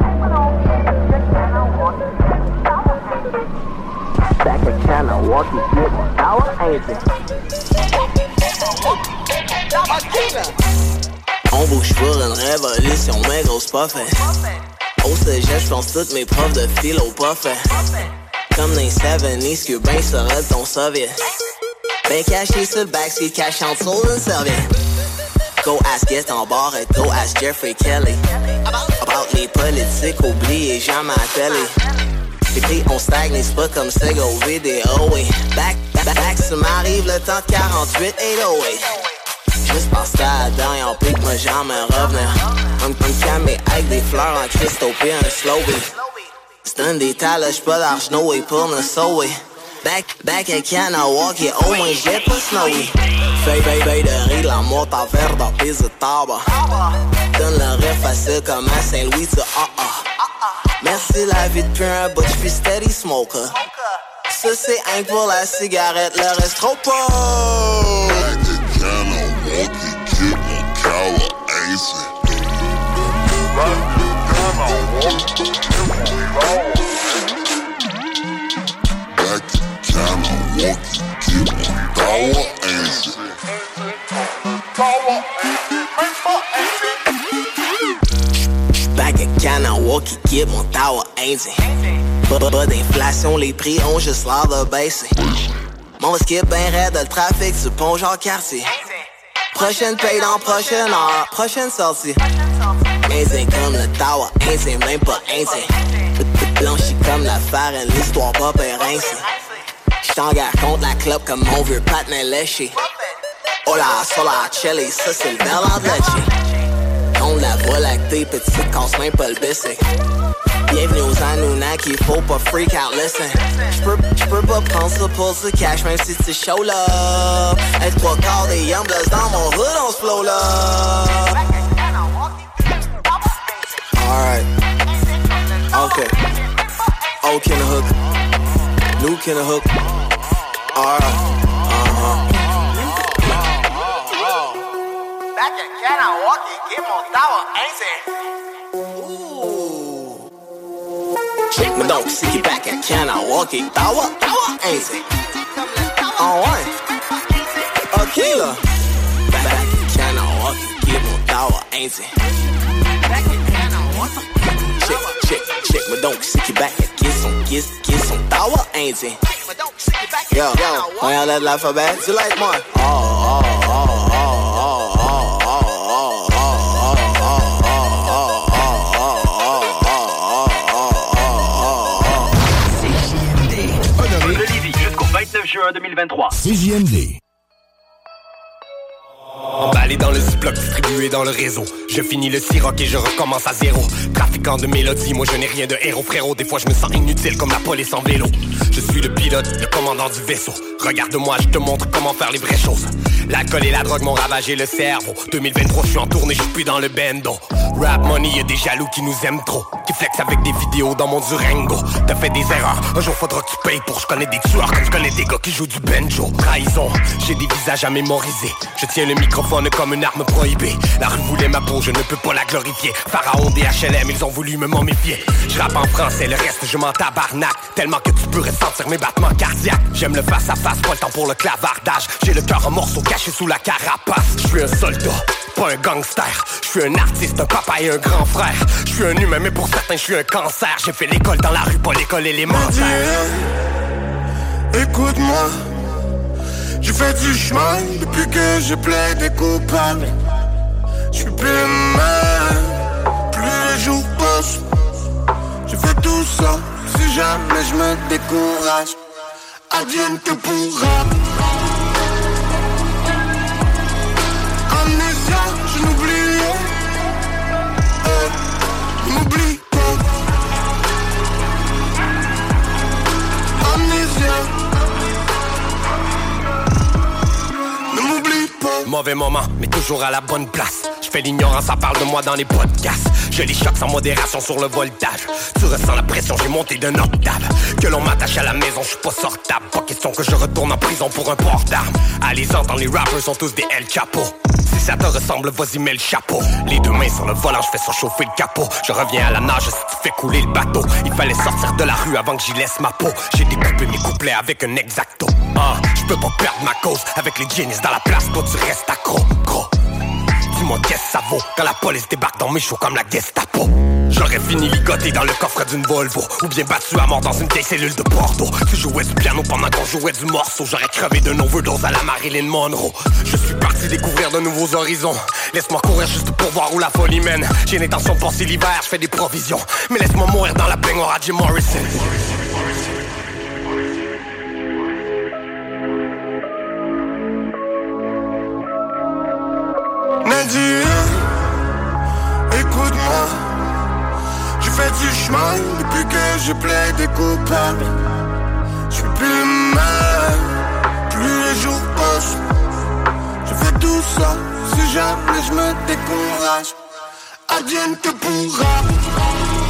China, walkie, get mon tabac, ain't it? On bouge pour une révolution, mais grosse pas fait. Au cégep, j'pense toutes mes profs de philo pas fait. Comme dans les 70s, que ben serait ton soviet. Ben caché sur le backseat, caché en dessous d'une serviette. Go ask Get en bar et go ask Jeffrey Kelly. About les politiques, oubliez jamais à télé. Prix on stagne, c'est pas comme Sego vidéo, oui. Back, back, back, ça m'arrive le temps de 48, 808. Juste parce que la dernière pique, moi jamais revenir. Un, un camé avec des fleurs en cristaux pis un slowby. C'est un détail, j'suis pas d'argent et pour me sauver. Back, back at Canada, walkie, au moins j'ai pas snowy. Feuille, feuille, feuille de riz, la monte à verre dans pise de tabac. Donne le rêve facile comme à Saint-Louis, tu ah ah. Merci la vie depuis un bout, j'suis steady smoker. Ça c'est un pour la cigarette, le reste trop pas. Back Walkie, get mon tower, it? Pas d'inflation, les prix ont juste l'air de baisser. Mon skip ben raide, le trafic du pont genre quartier. Prochaine paye dans prochaine heure, prochaine sortie. Ainsi comme le tower, ainsi même pas ainsi. Blanchi comme la farine, l'histoire pas rincée. J't'engage contre la clope comme mon vieux patin léché. Oh là, sur la chili, ça c'est le bel de blonde, la casse même pas le. Bienvenue aux Anunnaki, faut pas freak out, listen. J'peux, pas prendre cash, même si c'est show des young dans mon hood, on se flow. Alright. Okay. Oak in hook. Luke in hook. Alright. Uh-huh. Back in more tower, ain't it? Check my dog, see you back at Kahnawake. Tawa, tawa, ain't it? On one. Aquila. Back in get more tower, ain't it? Check, check, check my dog, see you back at Get some, get, get some tawa, ain't it? Yo, yo, on that alphabet, you like more? Oh, oh, oh, oh, oh, juin 2023. CJMD. Emballé dans le ziploc, distribué dans le réseau. Je finis le siroc et je recommence à zéro. Trafiquant de mélodies, moi je n'ai rien de héros, frérot. Des fois je me sens inutile comme la police en vélo. Je suis le pilote, le commandant du vaisseau. Regarde-moi, je te montre comment faire les vraies choses. L'alcool et la drogue m'ont ravagé le cerveau. 2023, je suis en tournée, je suis plus dans le bendo. Rap money, y'a des jaloux qui nous aiment trop. Qui flex avec des vidéos dans mon Durango. T'as fait des erreurs, un jour faudra que tu payes pour. Je connais des tueurs comme je connais des gars qui jouent du banjo. Trahison, j'ai des visages à mémoriser. Je tiens le microphone comme une arme prohibée. La rue voulait ma peau, je ne peux pas la glorifier. Pharaon des HLM, ils ont voulu me momifier. Je rappe en français, le reste je m'en tabarnak. Tellement que tu peux ressentir mes battements cardiaques. J'aime le face à face, pas le temps pour le clavardage. J'ai le cœur en morceaux caché sous la carapace. Je suis un soldat, pas un gangster. Je suis un artiste, un papa et un grand frère. Je suis un humain, mais pour certains, je suis un cancer. J'ai fait l'école dans la rue, pas l'école élémentaire. Écoute-moi, j'ai fait du chemin depuis que je plaidé coupable. Je suis plus même, plus les jours passent. Je fais tout ça, si jamais je me décourage. Advienne que pourra. Mauvais moment, mais toujours à la bonne place. Je fais l'ignorance, ça parle de moi dans les podcasts. Je les choque sans modération sur le voltage. Tu ressens la pression, j'ai monté d'un octave. Que l'on m'attache à la maison, je suis pas sortable. Pas question que je retourne en prison pour un port d'armes. Allez entendre, les rappers sont tous des El Chapo. Si ça te ressemble, vas-y, mets le chapeau. Les deux mains sur le volant, je fais surchauffer le capot. Je reviens à la nage si tu fais couler le bateau. Il fallait sortir de la rue avant que j'y laisse ma peau. J'ai découpé mes couplets avec un exacto. Ah, je peux pas perdre ma cause. Avec les genies dans la place, toi tu restes accro. Gros. Dis-moi qu'est-ce que ça vaut quand la police débarque dans mes choux comme la Gestapo? J'aurais fini ligoté dans le coffre d'une Volvo Ou bien battu à mort dans une vieille cellule de Porto Tu jouais du piano pendant qu'on jouait du morceau J'aurais crevé d'un overdose à la Marilyn Monroe Je suis parti découvrir de nouveaux horizons Laisse-moi courir juste pour voir où la folie mène J'ai l'intention de passer l'hiver, je fais des provisions Mais laisse-moi mourir dans la baignoire à Jim Morrison Du chemin depuis que je plaide coupable. Je suis plus même, plus les jours passent. Je fais tout ça, si jamais je me décourage. Advienne que pourra.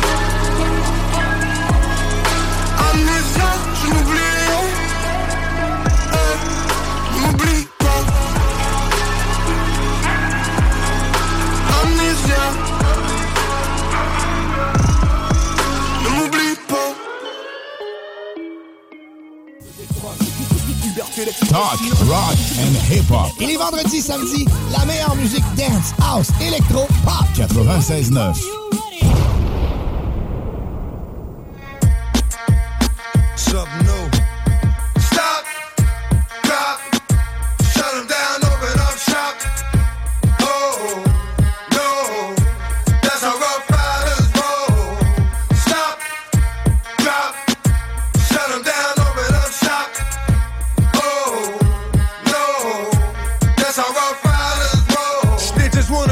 Talk, rock and hip-hop. Et les vendredis, samedis, la meilleure musique dance, house, électro, pop. 96.9. Something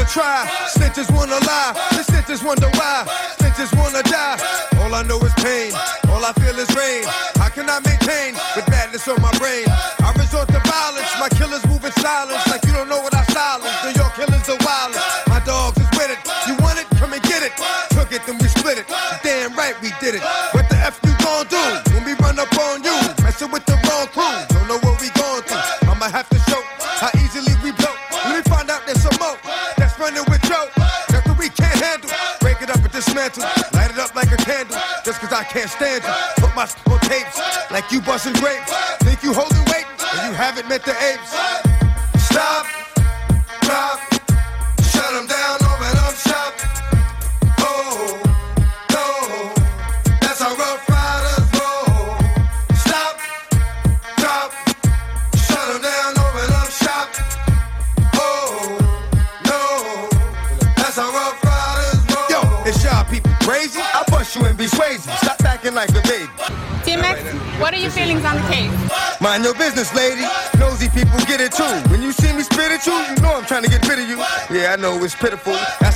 try, snitches wanna lie, the snitches wonder why, snitches wanna die. All I know is pain, all I feel is rain. How can I maintain with madness on my brain? I resort to violence, my killers move in silence, like you don't know what I silence. New York killers are wild. My dogs is with it. You want it? Come and get it. Took it, then we split it. Damn right we did it. You. Put my on tapes like you busting grapes. Think you holding weight and you haven't met the apes. Business, lady. Nosy people get it too. When you see me spit at you, you know I'm trying to get rid of you. Yeah, I know it's pitiful. That's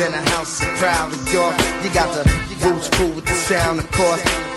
in the house, proud of York. You got the roots cool with the sound, of course.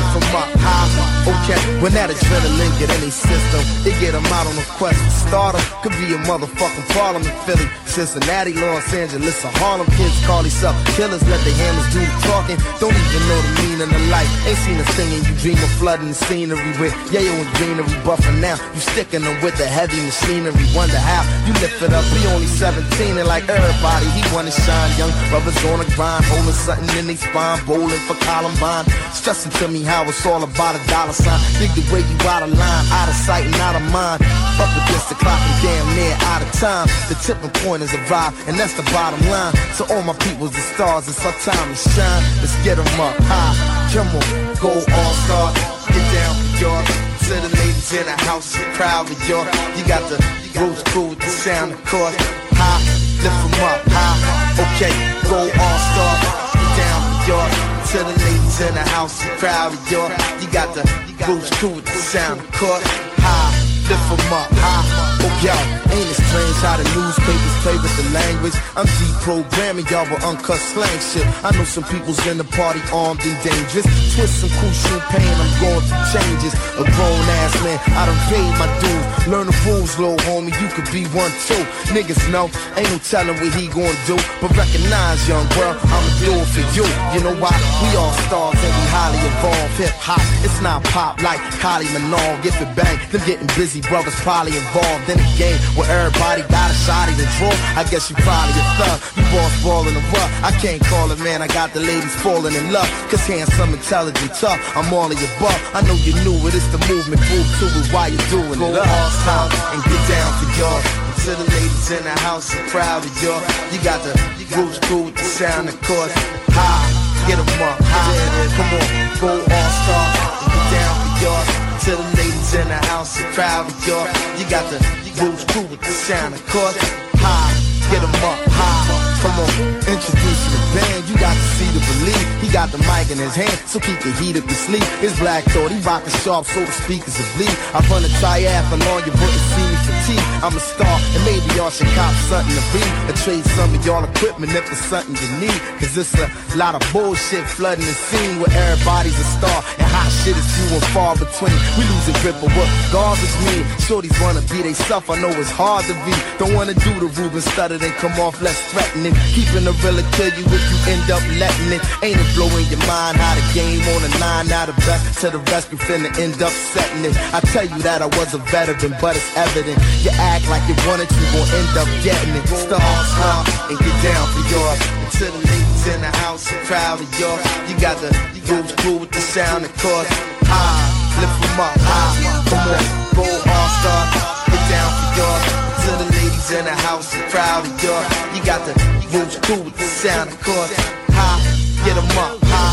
'Em up high. Okay, when that adrenaline get in system, they get 'em out on a quest to start 'em. Could be a motherfucking Parliament, Philly, Cincinnati, Los Angeles, or Harlem. Kids call themselves killers, let the hammers do the talking. Don't even know the meaning of life. Ain't seen a thing and you dream of flooding the scenery with yayo and greenery buffing now. You sticking them with the heavy machinery. Wonder how you lift it up. He only 17 and like everybody, he wanna shine. Young brothers on the grind, holding something in their spine, bowling for Columbine. Stressing to me how it's all about a dollar sign. Dig the way you out of line, out of sight and out of mind. Up against the clock and damn near out of time. The tipping point is arrived, and that's the bottom line. So all my peoples the stars, it's our time to shine. Let's get 'em up high. Come on, go all star. Get down, York. To the ladies in the house, proud of York. You got the roots cool with the sound, of course. High, lift 'em up high. Okay, go all star. Get down, York. To the ladies in the house, proud of York. You got the roots cool with the sound, of course. High, lift 'em up high. Yo, ain't it strange how the newspapers play with the language? I'm deprogramming y'all with uncut slang shit. I know some people's in the party armed and dangerous. Twist some cool champagne, I'm going through changes. A grown ass man, I done paid my dues. Learn the rules, little homie, you could be one too. Niggas know, ain't no telling what he gonna do. But recognize, young girl, I'ma do it for you. You know why? We all stars and we highly evolved. hip hop. It's not pop like Kylie Minogue. If it bang, them getting busy brothers probably involved in a game where everybody got a shot of the draw. I guess you probably a thug. You boss ballin' the rough. I can't call it, man. I got the ladies falling in love. Cause handsome, intelligent, tough. I'm all of your buff. I know you knew it. It's the movement. Prove to it why you doing Go it. Up, all and get down for y'all. To the ladies in the house, I'm proud of y'all. You got the roots cool with the sound, of course. High, get 'em up, high. Come on, go all star. And get down for y'all. To the ladies in the house, I'm proud of y'all. You got the roots cool with the sound, of course. High, get 'em up, high. Come on, introduce the band. You got to see the belief. He got the mic in his hand, so keep the heat up your sleep. His black thought, he rockin' sharp, so the speakers are bleed. I run a triathlon, you wouldn't see me fatigue. I'm a star, and maybe y'all should cop something to be. Or trade some of y'all equipment if it's something you need. Cause it's a lot of bullshit flooding the scene where everybody's a star. And hot shit is few and far between. We losing grip of what garbage mean. Shorties wanna be they self, I know it's hard to be. Don't wanna do the Ruben Studdard, then come off less threatening. Keeping the realer kill you if you end up letting it. Ain't it blowing your mind how the game on a nine out of best to the rest we finna end up setting it. I tell you that I was a veteran, but it's evident. You act like you want it, you gon' end up getting it. Star, star, and get down for yours. To the ladies in the house, proud of y'all. You got the grooves cool with the sound, of course. High, lift 'em up, high. Come on, go all star, get down for y'all. To the ladies in the house, proud of y'all. You got the grooves cool with the sound, of course. High, get 'em up, high.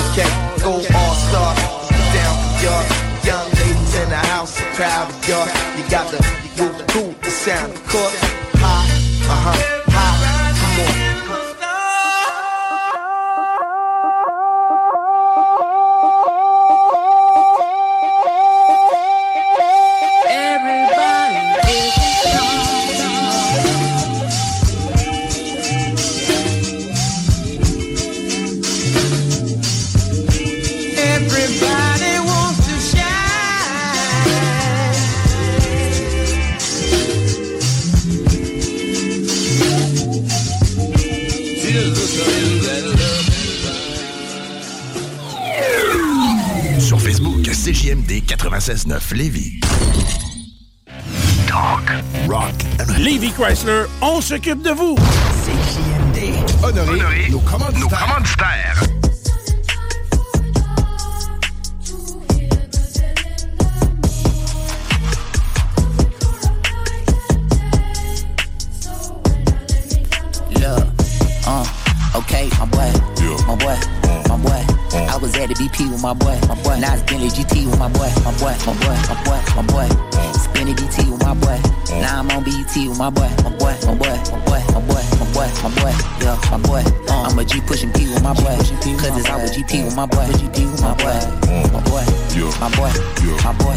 Okay, go all star, down for y'all. Young ladies in the house, proud of y'all. You got the grooves cool with the sound, of course. High, uh huh, 96.9 Lévis. Talk, rock and Lévi Chrysler, on s'occupe de vous. CJMD. Honoré, nos commanditaires. Nos commanditaires. Look, uh, okay, my boy, my boy, my boy. I was at the BP with my boy, my boy. Now it's Bentley GT with my boy, my boy, my boy, my boy, my boy. Spinning BT with my boy. Now I'm on BET with my boy, my boy, my boy, my boy, my boy, my boy, my boy. Yeah, my boy. Uh. I'm a G pushing P with my boy. Cause it's with GP with my uh. boy, GP with my boy, my boy, uh. my boy, my boy.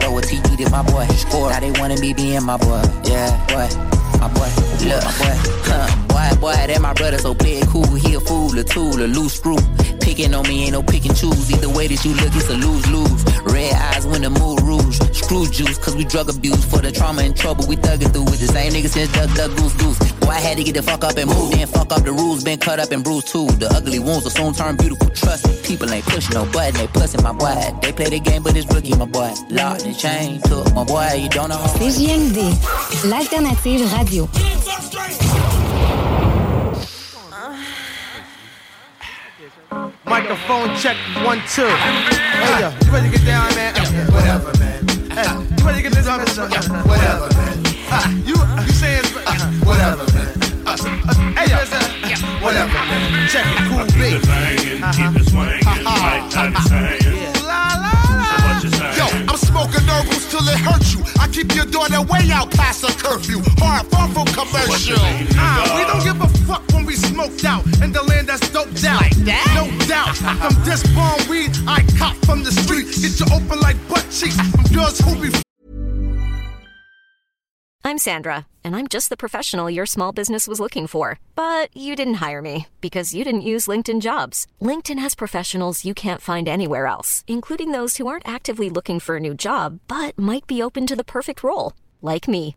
Throw a TD to my boy. Now they wanna be being my boy. Yeah, boy. My boy, look, my boy, huh, boy, boy, that my brother, so play it cool. He a fool, a tool, a loose screw. Picking on me ain't no pick and choose. Either way that you look, it's a lose lose. Red eyes when the mood rouge. Screw juice, cause we drug abuse. For the trauma and trouble, we thuggin' through with the same niggas since Duck Duck Goose Goose. Boy, I had to get the fuck up and move. Then fuck up the rules, been cut up and bruised too. The ugly wounds will soon turn beautiful. Trust me, people ain't pushing no button, they pussing my boy. They play the game, but it's rookie, my boy. Locked and chain, took my boy, you don't know. CJMD, l'alternative radio. Microphone check one two. Hey yo, you ready to get down, man? Whatever, man. Hey, you ready to get this on? Whatever, man. You you saying uh, whatever, man. Uh, uh, hey yo, whatever, man. Check it, cool beat. Keep it swinging, like that Yo, I'm smoking herbals till it hurts you. I keep your daughter way out past her curfew. Hard, far from commercial. Ah, we don't give a fuck when we smoked out in the land that's doped out. Like that? No doubt. From this bomb weed, I cop from the street. Get you open like butt cheeks from girls who be I'm Sandra, and I'm just the professional your small business was looking for. But you didn't hire me because you didn't use LinkedIn jobs. LinkedIn has professionals you can't find anywhere else, including those who aren't actively looking for a new job but might be open to the perfect role, like me.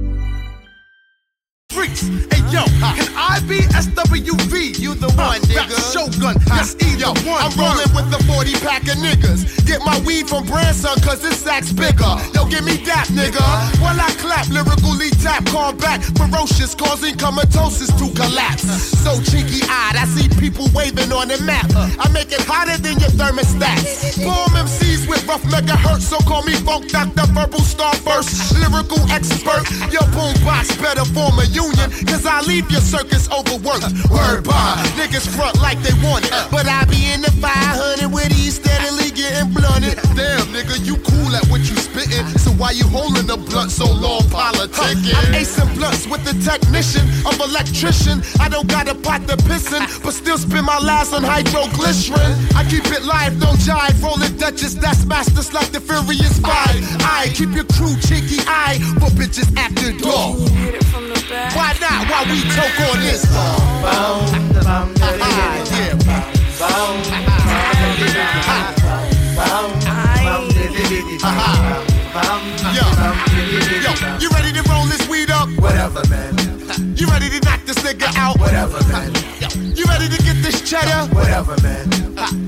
Freaks. Hey yo, can I be SWV? You the one, uh, nigga. Shogun, yes, uh, either one. I'm rolling with the 40 pack of niggas. Get my weed from Branson, cause this sack's bigger. Yo, give me that, nigga. While I clap, lyrically tap, Call back, ferocious, causing comatosis to collapse. So cheeky eyed, I see people waving on the map. I make it hotter than your thermostats. Form MCs with rough megahertz, so call me Funk Doctor Verbal Starburst. Lyrical expert, your boombox better form a union, cause I leave your circus overworked. Word bond, niggas front like they want it. But I be in the 500 with these steadily getting blunted. Damn, nigga, you cool at what you spittin'. So why you holding the blunt so long, politicking? I'm acing blunts with the technician of electrician. I don't got a pot to pissin', but still spend my last on hydroglycerin. I keep it live, no jive. Rolling Duchess, that's masters like the Furious Five. I keep your crew cheeky eye for bitches after dark. Why not? Why we choke on this? Yo, you ready to roll this weed up? Whatever, man. You ready to knock this nigga out? Whatever, man. You ready to get this cheddar? Whatever, man.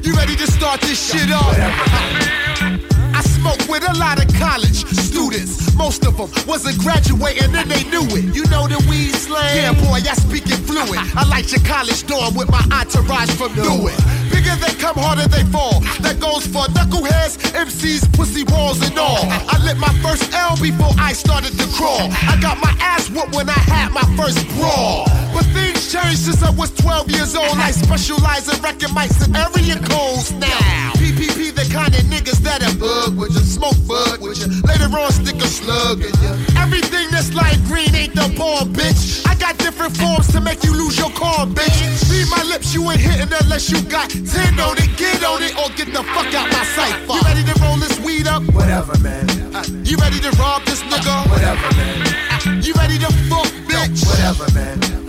You ready to start this shit up? I smoke with a lot of college students. Most of them wasn't graduating and they knew it. You know the weed slang? Yeah, boy, I speak it fluid. I like your college dorm with my entourage from Newark. Bigger they come, harder they fall. That goes for knuckleheads, MCs, pussy walls, and all. I lit my first L before I started to crawl. I got my ass whooped when I had my first brawl. But changed since I was 12 years old. I specialize in wrecking mics and area codes now. PPP, the kind of niggas that are bug with you, smoke bug with you. Later on, stick a slug in you. Everything that's light green ain't the bomb, bitch. I got different forms to make you lose your calm, bitch. Read my lips, you ain't hitting unless you got 10 on it. Get on it or get the fuck out my sight. You ready to roll this weed up? Whatever, man. Uh, you ready to rob this nigga? Whatever, man. You ready to fuck, bitch? Whatever, man.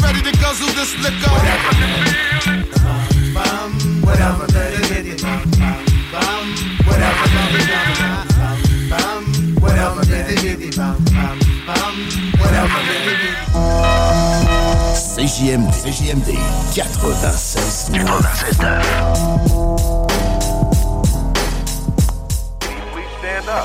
You ready to guzzle this liquor? Whatever, man. Whatever, man. Whatever, man. Whatever, CJMD. CJMD 96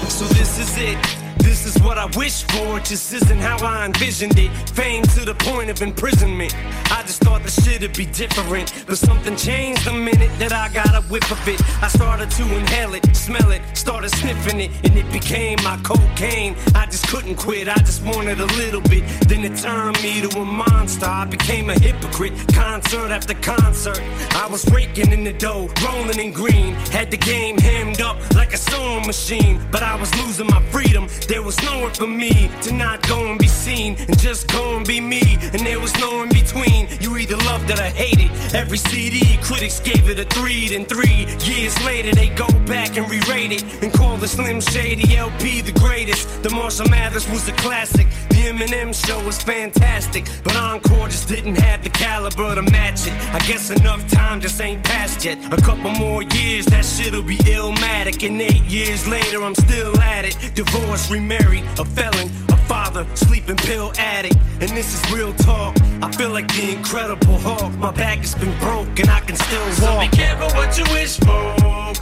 So this is it. This is what I wish for. Just isn't how I envisioned it. Fame to the point of imprisonment. I just thought the shit'd be different. But something changed the minute that I got a whiff of it. I started to inhale it, smell it, started sniffing it, and it became my cocaine. I just couldn't quit, I just wanted a little bit. Then it turned me to a monster. I became a hypocrite. Concert after concert. I was raking in the dough, rolling in green. Had the game hemmed up like a sewing machine. But I was losing my freedom. There was nowhere for me to not go and be seen and just go and be me. And there was no in between. You either loved it or hated. Every CD, critics gave it a three. Then three years later, they go back and re-rate it and call the Slim Shady LP the greatest. The Marshall Mathers was a classic. The Eminem show was fantastic, but Encore just didn't have the caliber to match it. I guess enough time just ain't passed yet. A couple more years, that shit'll be Illmatic. And eight years later, I'm still at it. Divorce, remarried, a felon, a father, sleeping pill addict. And this is real talk. I feel like the Incredible Hulk. My back has been broke and I can still walk. So be careful what you wish for,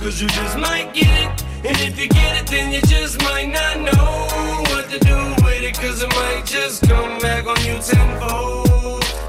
cause you just might get it. And if you get it, then you just might not know what to do with it, cause it might just come back on you tenfold.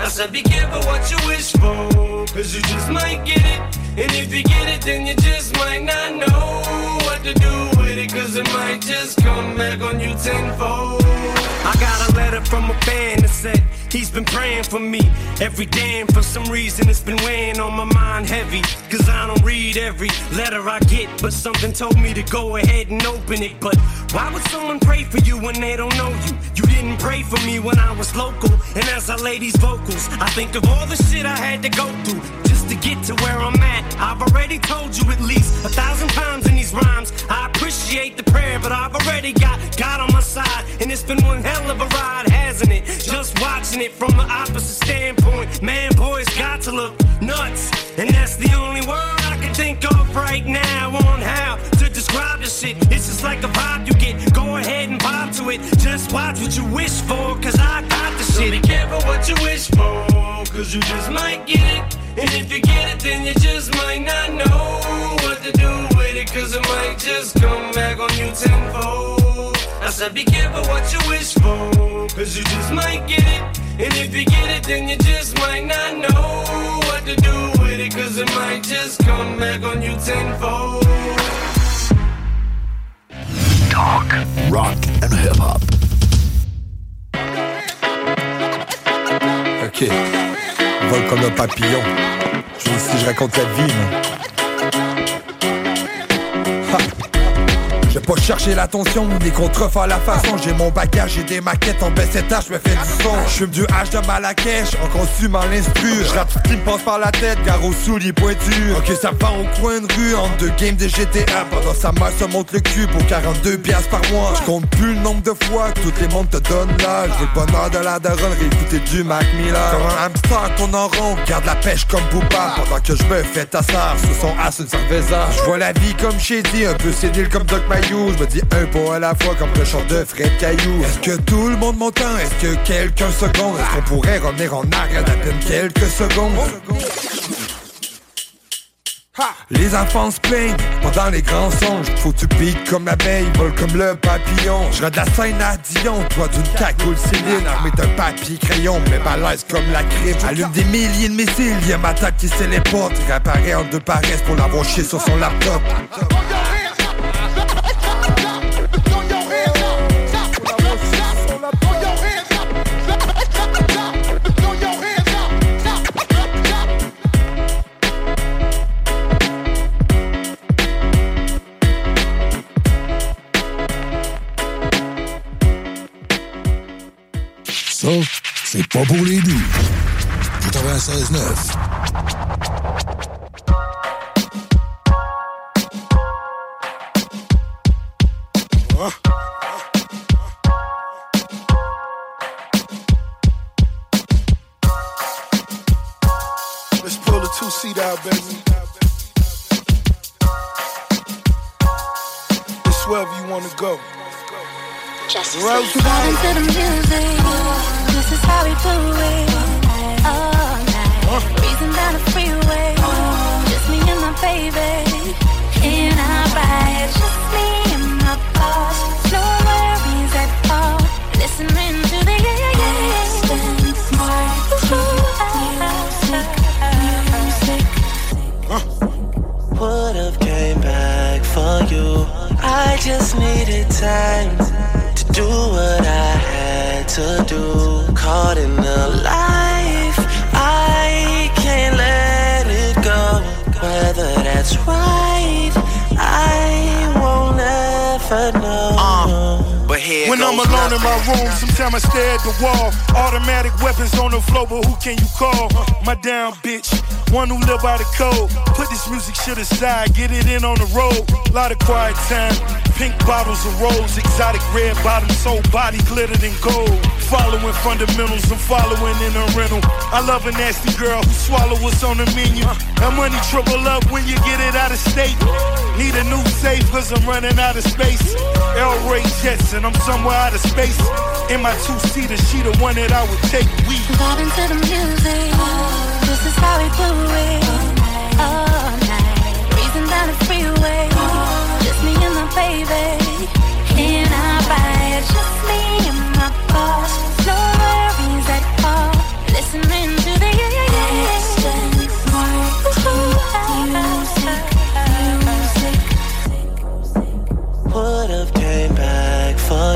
I said, be careful what you wish for, cause you just might get it. And if you get it, then you just might not know what to do with it, cause it might just come back on you tenfold. I got a letter from a fan that said, He's been praying for me every day, and for some reason it's been weighing on my mind heavy. Cause I don't read every letter I get, but something told me to go ahead and open it. But why would someone pray for you when they don't know you? You didn't pray for me when I was local, and as I lay these vocals, I think of all the shit I had to go through just to get to where I'm at. I've already told you at least a thousand times in these rhymes. I appreciate the prayer, but I've already got God on my side, and it's been one hell of a ride, hasn't it? Just watching it from the opposite standpoint. Man, boys got to look nuts, and that's the only word I can think of right now on how to describe the shit. It's just like a vibe you get. Go ahead and vibe to it. Just watch what you wish for, cause I got the shit. So be careful what you wish for, cause you just might get it. And if you get it, then you just might not know what to do with it, cause it might just come back on you tenfold. Said, be careful what you wish for, cause you just might get it. And if you get it, then you just might not know what to do with it, cause it might just come back on you tenfold. Talk, rock and hip hop. Ok. Vol comme un papillon. Je dis si je raconte la vie. Pas chercher l'attention ni contrefaire la façon. J'ai mon bagage, j'ai des maquettes en baisse étage, je me fais du son. Je fume du H de Marrakech en consumant l'instru Je rappe ce qui me passe par la tête, gare aux souliers pointus. Ok ça part au coin de rue entre deux games de GTA Pendant sa mère se monte le cul pour 42 piastres par mois. Je compte plus le nombre de fois que tout les mondes te donnent l'âge J'ai le bonheur de la daronne, réécouter du Mac Miller. Un hamster tourne en rond, garde la pêche comme Booba. Pendant que je me fais tasser sous son as une cerveza. Je vois la vie comme Shady, un peu sénile comme Doc Je me dis un pas à la fois comme le chant de Fred Caillou. Est-ce que tout le monde m'entend? Est-ce que quelqu'un seconde? Est-ce qu'on pourrait revenir en arrière d'à peine quelques secondes? Les enfants se plaignent pendant les grands songes. Faut tu piques comme l'abeille, vole comme le papillon. Je de la scène à Dion, toi d'une cagoule Céline Armée d'un papier crayon, mais balèze comme la crime Allume des milliers de missiles, y'a ma tête qui se Il réapparaît en deux paresses pour l'avoir chié sur son laptop Ça, c'est pas pour les doux. 96.9. Let's pull the two seat out, baby. It's wherever you wanna go. Just Rose Vibing to the music. This is how we do it. All night. Breezing down the freeway. Just me and my baby. In our ride. Just me and my boss. No worries at all. Listening to the yeah, yeah, yeah. Would've came back for you. I just needed time to do what I had to do. Caught in the life, I can't let it go. Whether that's right, I here When I'm alone in my room, sometimes I stare at the wall. Automatic weapons on the floor, but who can you call? My down bitch, one who live by the code. Put this music shit aside, get it in on the road. Lot of quiet time, pink bottles of rose, exotic red bottoms, whole body glittered in gold. Following fundamentals, I'm following in a rental. I love a nasty girl who swallow what's on the menu. That money triple up when you get it out of state. Need a new safe cause I'm running out of space. L Ray Jets and I'm somewhere out of space. In my two seater, she the one that I would take. We Vibing to the music. This is how we do it. All night. Breezing down the freeway. Just me and my baby.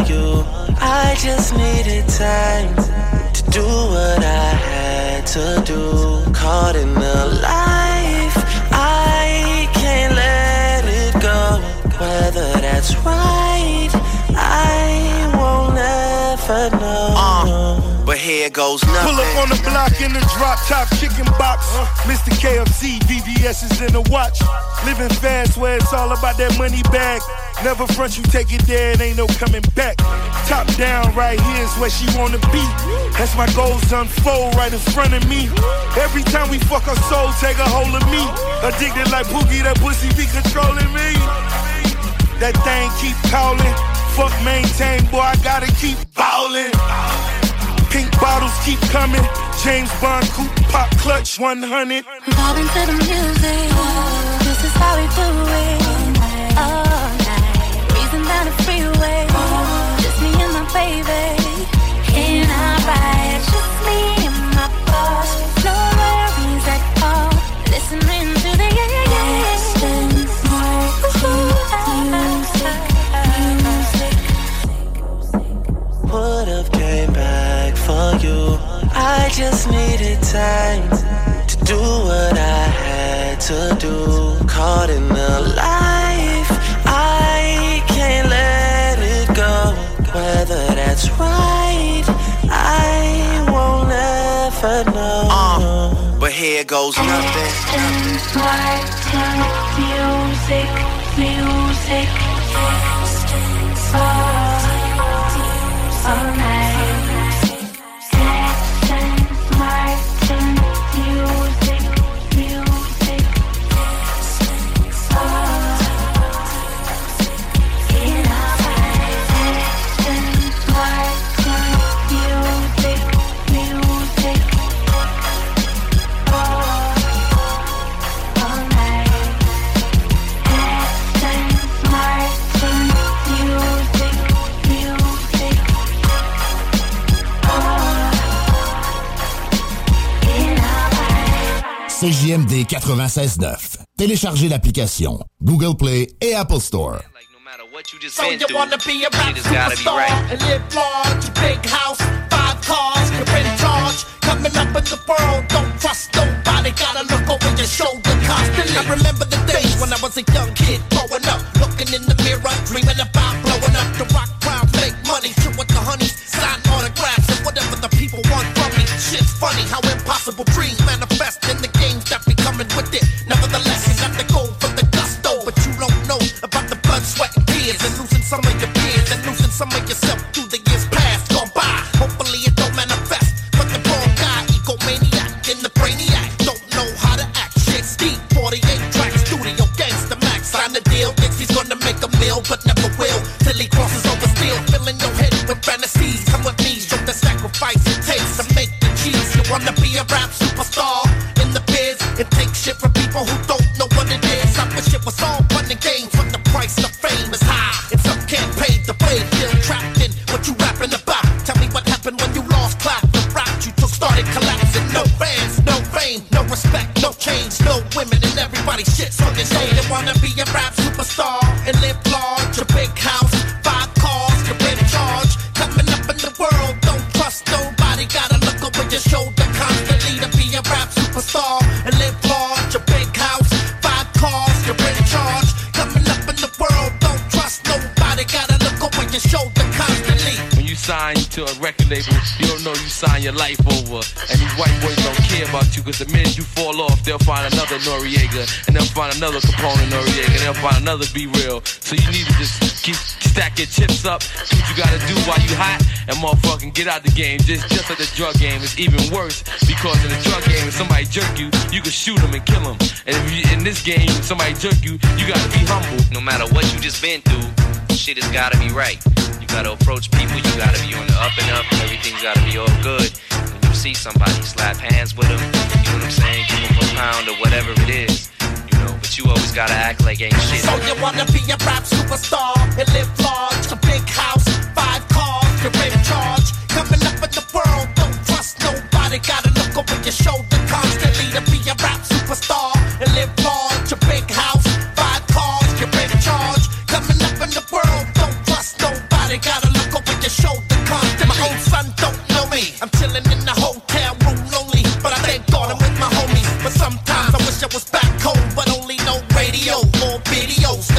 You. I just needed time to do what I had to do. Caught in the life, I can't let it go. Whether that's right, I won't. Uh, but here goes nothing. Pull up on the block in the drop top chicken box. Mr. KFC, VVS is in the watch. Living fast where it's all about that money bag. Never front you take it there, it ain't no coming back. Top down right here is where she wanna be. As my goals unfold right in front of me. Every time we fuck her soul, take a hold of me. Addicted like Pookie, that pussy be controlling me. That thing keep calling. Fuck maintain, boy, I gotta keep ballin'. Pink bottles keep coming. James Bond coupe pop clutch 100. Vibing to the music. This is how we do it. All night. Breezing down the freeway. Just me and my baby. In our ride. Just me and my boss. No worries at all. Listening I just needed time to do what I had to do. Caught in the life, I can't let it go. Whether that's right, I won't ever know. Uh, but here goes nothing. Music, music. All, all night. CJMD 96.9. Téléchargez l'application Google Play et Apple Store. So you wanna be a rap superstar and live large, big house, five cars, you're in charge. Coming up in the world, don't trust nobody. Gotta look over your shoulder constantly. I remember the days when I was a young kid growing up, looking in the mirror, dreaming about blowing up the rock crowd, make money, chill with the honeys, sign autographs and whatever the people want from me. Shit's funny how impossible dreams manifest in the coming with it. Nevertheless, you got the go for the gusto, but you don't know about the blood, sweat, and tears, and losing some of your peers, and losing some of yourself through the years the take shit from people who don't know what it is. I wish it was all label, you don't know you sign your life over. And these white boys don't care about you, cause the minute you fall off, they'll find another Noreaga, and they'll find another Capone Noreaga, and they'll find another B-Real. So you need to just keep stack your chips up, do what you gotta do while you hot, and motherfucking get out the game. Just, just like the drug game, it's even worse, because in the drug game, if somebody jerk you, you can shoot them and kill them. And if you, in this game, somebody jerk you, you gotta be humble. No matter what you just been through, shit has gotta be right. You gotta approach people, you gotta be on the up and up, and everything's gotta be all good. When you see somebody, slap hands with them, you know what I'm saying? Give them a pound or whatever it is, you know, but you always gotta act like ain't shit. So you wanna be a rap superstar and live large, a big house, five cars, in charge. Coming up in the world, don't trust nobody. Gotta look over your shoulder constantly to be a rap superstar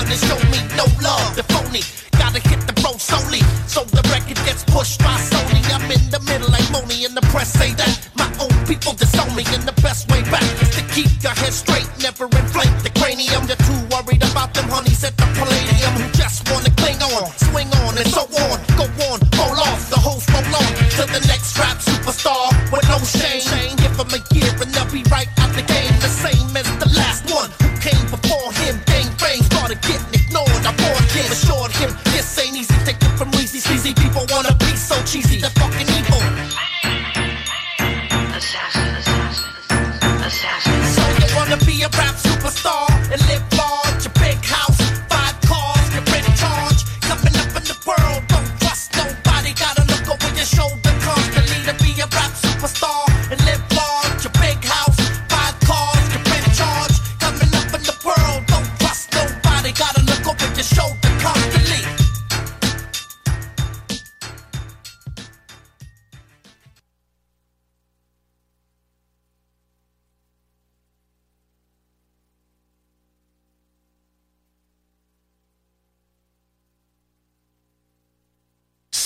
gonna show me no love. The phony, gotta hit the road solely. So the record gets pushed by Sony. I'm in the middle like Monie, and the press say that my own people disown me. And the best way back is to keep your head straight, never inflate the cranium. You're too worried about them honeys at the palladium who just wanna cling on, swing on, and so on,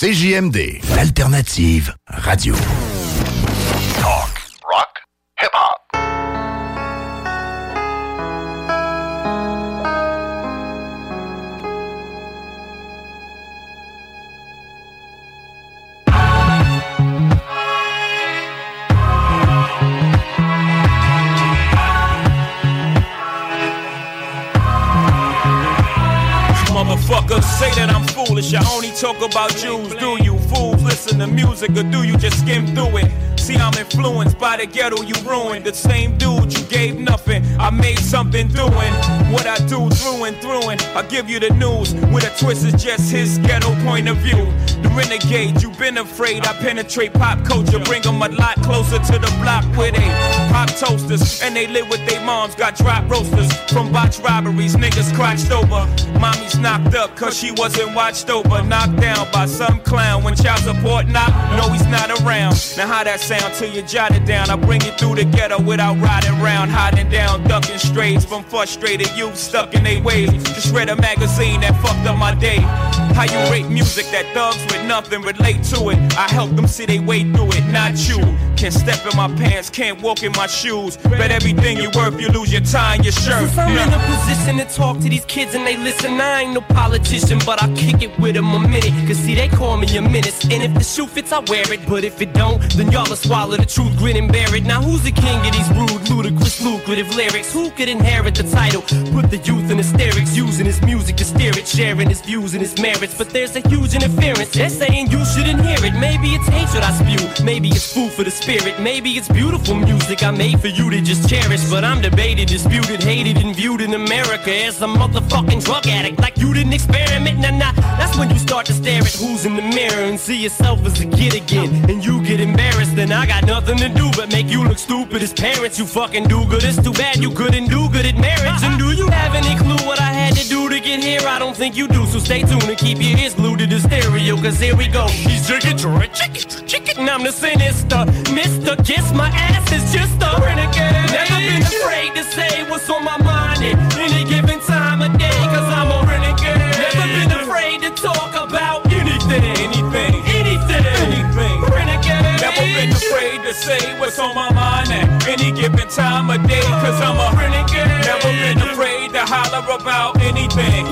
CJMD, l'alternative radio. Talk, rock, hip-hop. Say that I'm foolish. I only talk about Jews. Do you fools listen to music or do you just skim through it? See, I'm influenced by the ghetto you ruined. The same dude you gave nothing. I made something doing what I do through and through. And I give you the news with a twist is just his ghetto point of view. The renegade, you've been afraid. I penetrate pop culture, bring them a lot closer to the block where they pop toasters and they live with their moms. Got drop roasters from botch robberies, niggas crotched over. Mommy's knocked up cause she wasn't watched over. Knocked down by some clown when child support knock. No, he's not around. Now, how that sound till you jot it down? I bring it through the ghetto without riding round, hiding down, ducking strays from frustrated youth stuck in their ways. Just read a magazine that fucked up my day. How you rate music that thugs with nothing relate to it? I help them see they way through it, not you. Can't step in my pants, can't walk in my shoes. Bet everything you worth, you lose your tie and your shirt. Since I'm in a position to talk to these kids and they listen, I ain't no politician, but I'll kick it with them a minute. Cause see, they call me a menace. And if the shoe fits, I wear it. But if it don't, then y'all will swallow the truth, grin and bear it. Now, who's the king of these rude, ludicrous, lucrative lyrics? Who could inherit the title? Put the youth in hysterics, using his music to steer it, sharing his views and his merits. But there's a huge interference. They're saying you shouldn't hear it. Maybe it's hatred I spew. Maybe it's food for the spirit. Maybe it's beautiful music I made for you to just cherish. But I'm debated, disputed, hated, and viewed in America as a motherfucking drug addict. Like you didn't experiment. Nah, nah. That's when you start to stare at who's in the mirror and see yourself as a kid again. And you get embarrassed. Then I got nothing to do but make you look stupid as parents. You fucking do good. It's too bad you couldn't do good at marriage. And do you have any clue what I had to do to get here? I don't think you do. So stay tuned and keep your ears glued to the stereo. Cause here we go. He's chicken, chicken, chicken. And I'm the sinister. Mr. Kiss my ass is just a renegade. Never been afraid to say what's on my mind at any given time of day. Cause I'm a renegade. Never been afraid to talk about. Anything. Say what's on my mind at any given time of day. Cause I'm a renegade. Never been afraid to holler about anything.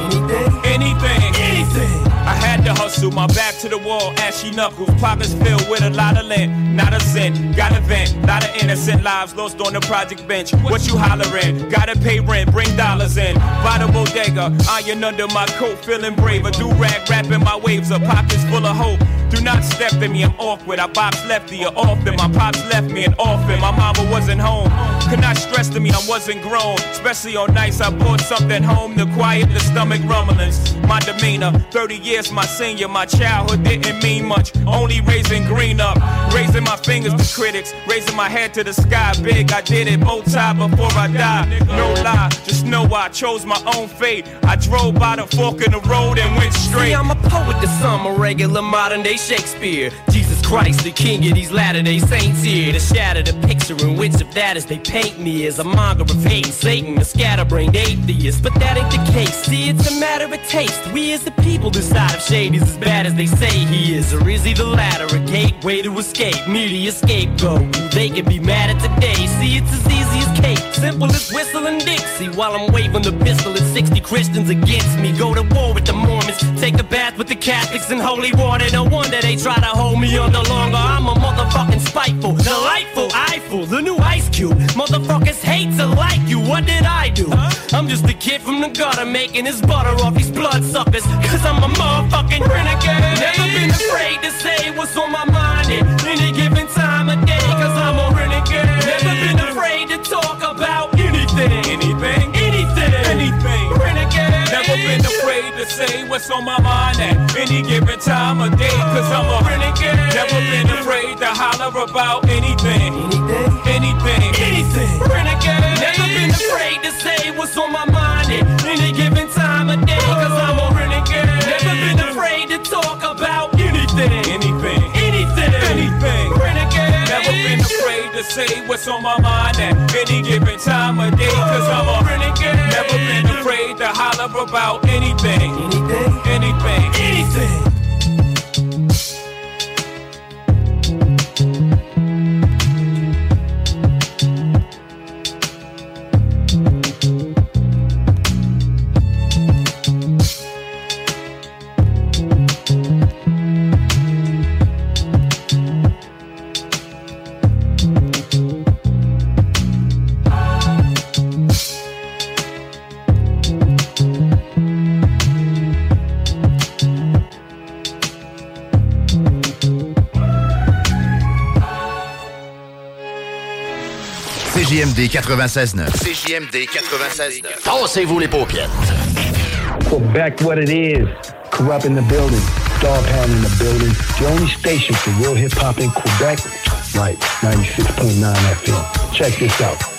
Anything. Anything. I had to hustle, my back to the wall, ashy knuckles, pockets filled with a lot of lint, not a cent, got a vent, lot of innocent lives lost on the project bench. What you hollering? Gotta pay rent, bring dollars in. By the bodega, iron under my coat, feeling braver. Do rag, rapping my waves up, pockets full of hope. Do not step in me, I'm awkward. I box lefty or often. My pops left me an orphan. My mama wasn't home. Could not stress to me, I wasn't grown. Especially on nights I brought something home to quiet the stomach rumblings. My demeanor, 30 years my senior. My childhood didn't mean much. Only raising green up. Raising my fingers to critics. Raising my head to the sky big. I did it both times before I died. No lie, just know I chose my own fate. I drove by the fork in the road and went straight. See, I'm a poet to some, a regular modern day Shakespeare. Jesus Christ, the king of these latter day saints here to shatter the picture in which of that as they paint me as a monger of hate, Satan, a scatterbrained atheist. But that ain't the case. See, it's a matter of taste. We as the people decide if Shady's as bad as they say he is, or is he the latter, a gateway to escape, merely a scapegoat. They can be mad at today. See, it's as easy as cake, simple as whistling Dixie while I'm waving the pistol at 60 Christians against me. Go to war with the Mormons, take a bath with the Catholics in holy water. No wonder they try to hold me under longer. I'm a motherfucking spiteful, delightful, eyeful, the new ice cube. Motherfuckers hate to like you. What did I do? I'm just a kid from the gutter making his butter off these bloodsuckers. Cause I'm a motherfucking renegade. Never been afraid to say what's on my mind at any given time of day. Cause I'm a renegade. Never been afraid to talk about? Anything. To say what's on my mind at any given time of day. Cause I'm a renegade. Never been afraid to holler about anything. Anything. Anything. Renegade. Never been afraid to say what's on my mind at any given time of day. Cause I'm a renegade. Never been afraid to talk about anything. Anything. Anything. Anything. Renegade. Never been afraid to say what's on my mind at any given time of day. Cause I'm a renegade. Never been afraid to holler about anything. Anything. 96.9. CJMD 96.9. Tassez-vous les paupières. Quebec, what it is. Kurupt in the building. Dogg Pound in the building. The only station for real hip hop in Quebec. Right, 96.9 FM. Check this out.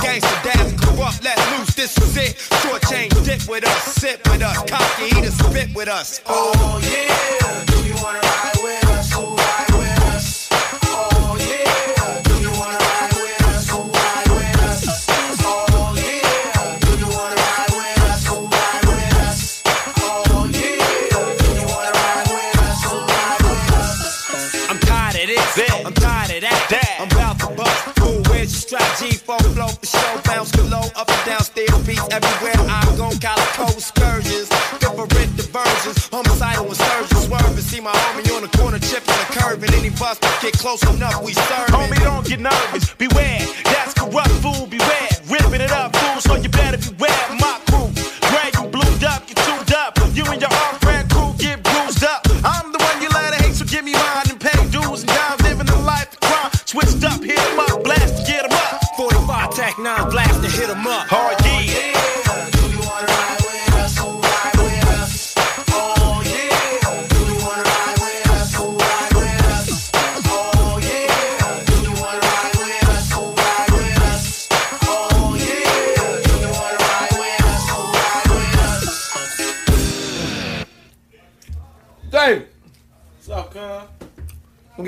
Gangsta dads Kurupt, let loose. This is it. Short chain dip with us, sit with us, cocky eater spit with us. Oh yeah, do you wanna ride show. Bounce below, up and down, stairs beats everywhere I go. Calico excursions, different diversions. Homicidal insurgents, swerving. See my homie on the corner, chipping the curve. And any bus that get close enough, we serve. Homie, don't get nervous. Beware, that's Kurupt fool. Beware, ripping it up, fool. So you better beware.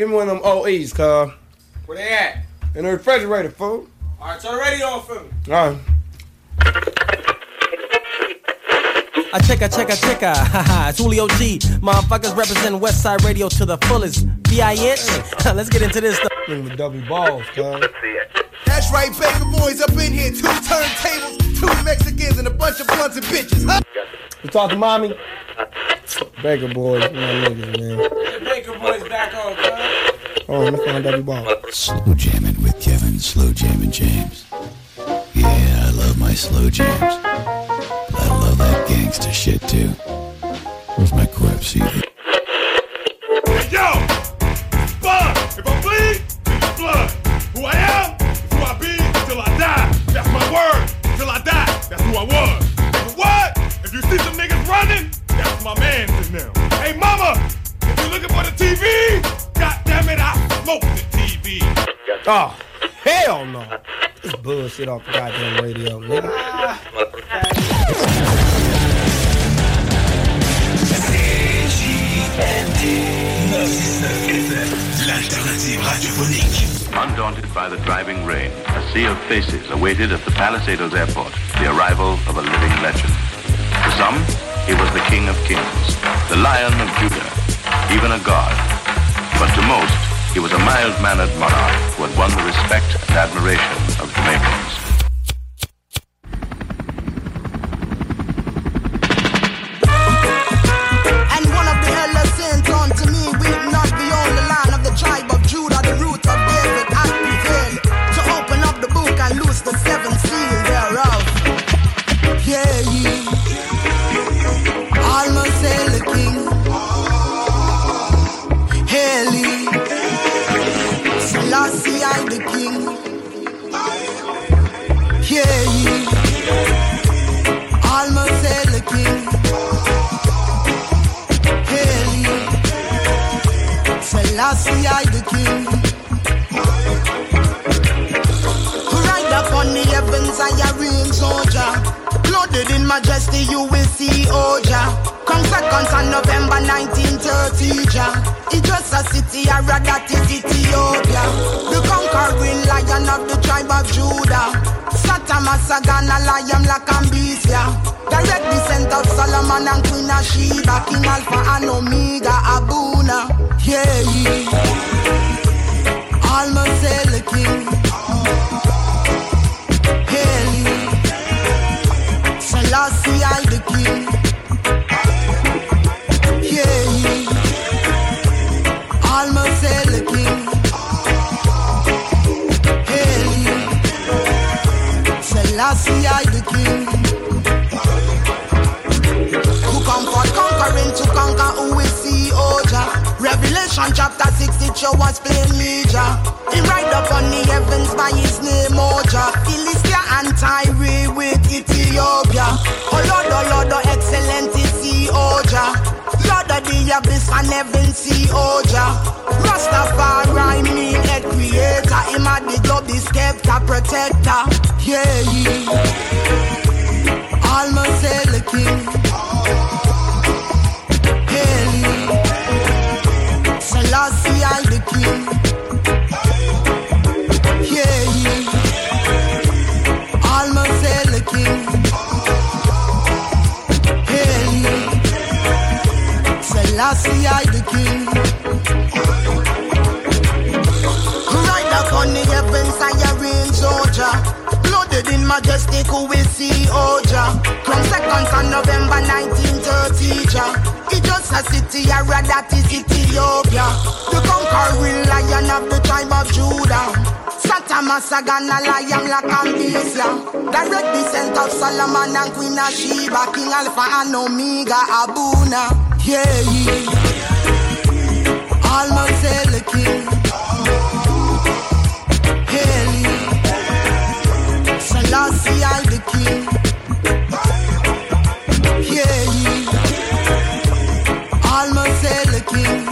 Give me one of them OEs, cuz. Where they at? In the refrigerator, fool. All right, turn the radio on for me. All right. I check, I check, I check, I (laughs) haha. It's Julio G. Motherfuckers represent West Side Radio to the fullest. B.I.N. (laughs) Let's get into this stuff. With double balls, cuz. That's right, Baka Boyz up in here. Two turntables, two Mexicans, and a bunch of blunts and bitches, huh? You talk to mommy? Baka Boyz, my niggas, man. The Baka Boyz back on, cuz. Oh, let me find double ball. Slow jamming with Kevin, slow jamming James. Yeah, I love my slow jams. I love that gangster shit too. Where's my corpse either? Yo! Blood! If I bleed, it's blood. Who I am who I be till I die. That's my word. Till I die, that's who I was. What? If you see some niggas running, that's my man in them. Hey mama, if you're looking for the TV, god damn it, I smoke the TV. Oh, hell no. This bullshit off the goddamn radio, nigga. L'alternative radiophonique. Undaunted by the driving rain, a sea of faces awaited at the Palisadoes airport the arrival of a living legend. To some, he was the King of Kings, the Lion of Judah, even a god. But to most, he was a mild-mannered monarch who had won the respect and admiration of Jamaicans. And one of the elders saint unto me, I the king. Yeah, ye. Almost the king. Hail ye. Selassie I the king. Ride upon the heavens, I a reign soldier. Clothed in majesty, you will see oh, Oja. Come seconds on November 1930, Jah. It's just a city, read that is Ethiopia. The conquering lion of the tribe of Judah. Satama Sagana, Lion Lakambisia. Direct descent of Solomon and Queen of Sheba. King Alpha and Omega, Abuna. Yeah, yeah. Almost the king. Ye. Selassie I the king. Revelation chapter 6 it plain major. He ride up on the heavens by his name Oja. Philistia and Tyre with Ethiopia. Oh Lord, oh Lord, oh excellent is see Oja. Lord of the abyss and heaven see Oja. Rastafari mean head creator. Him a the globe, the scepter protector. Yeah, yeah. Almost the king. Selassie I the king. Right up on the heavens I arrange soldier. Blooded in majestic we see Oja. From seconds on November 1930 Jah. It's just a city read that is Ethiopia. The conquering lion of the tribe of Judah. Satama Sagana Lion Lakambisia. Direct descent of Solomon and Queen of Sheba. King Alpha and Omega Abuna. Yeah, yeah. Almost hail the king. I the king. Yeah, ye. Almost hail the king.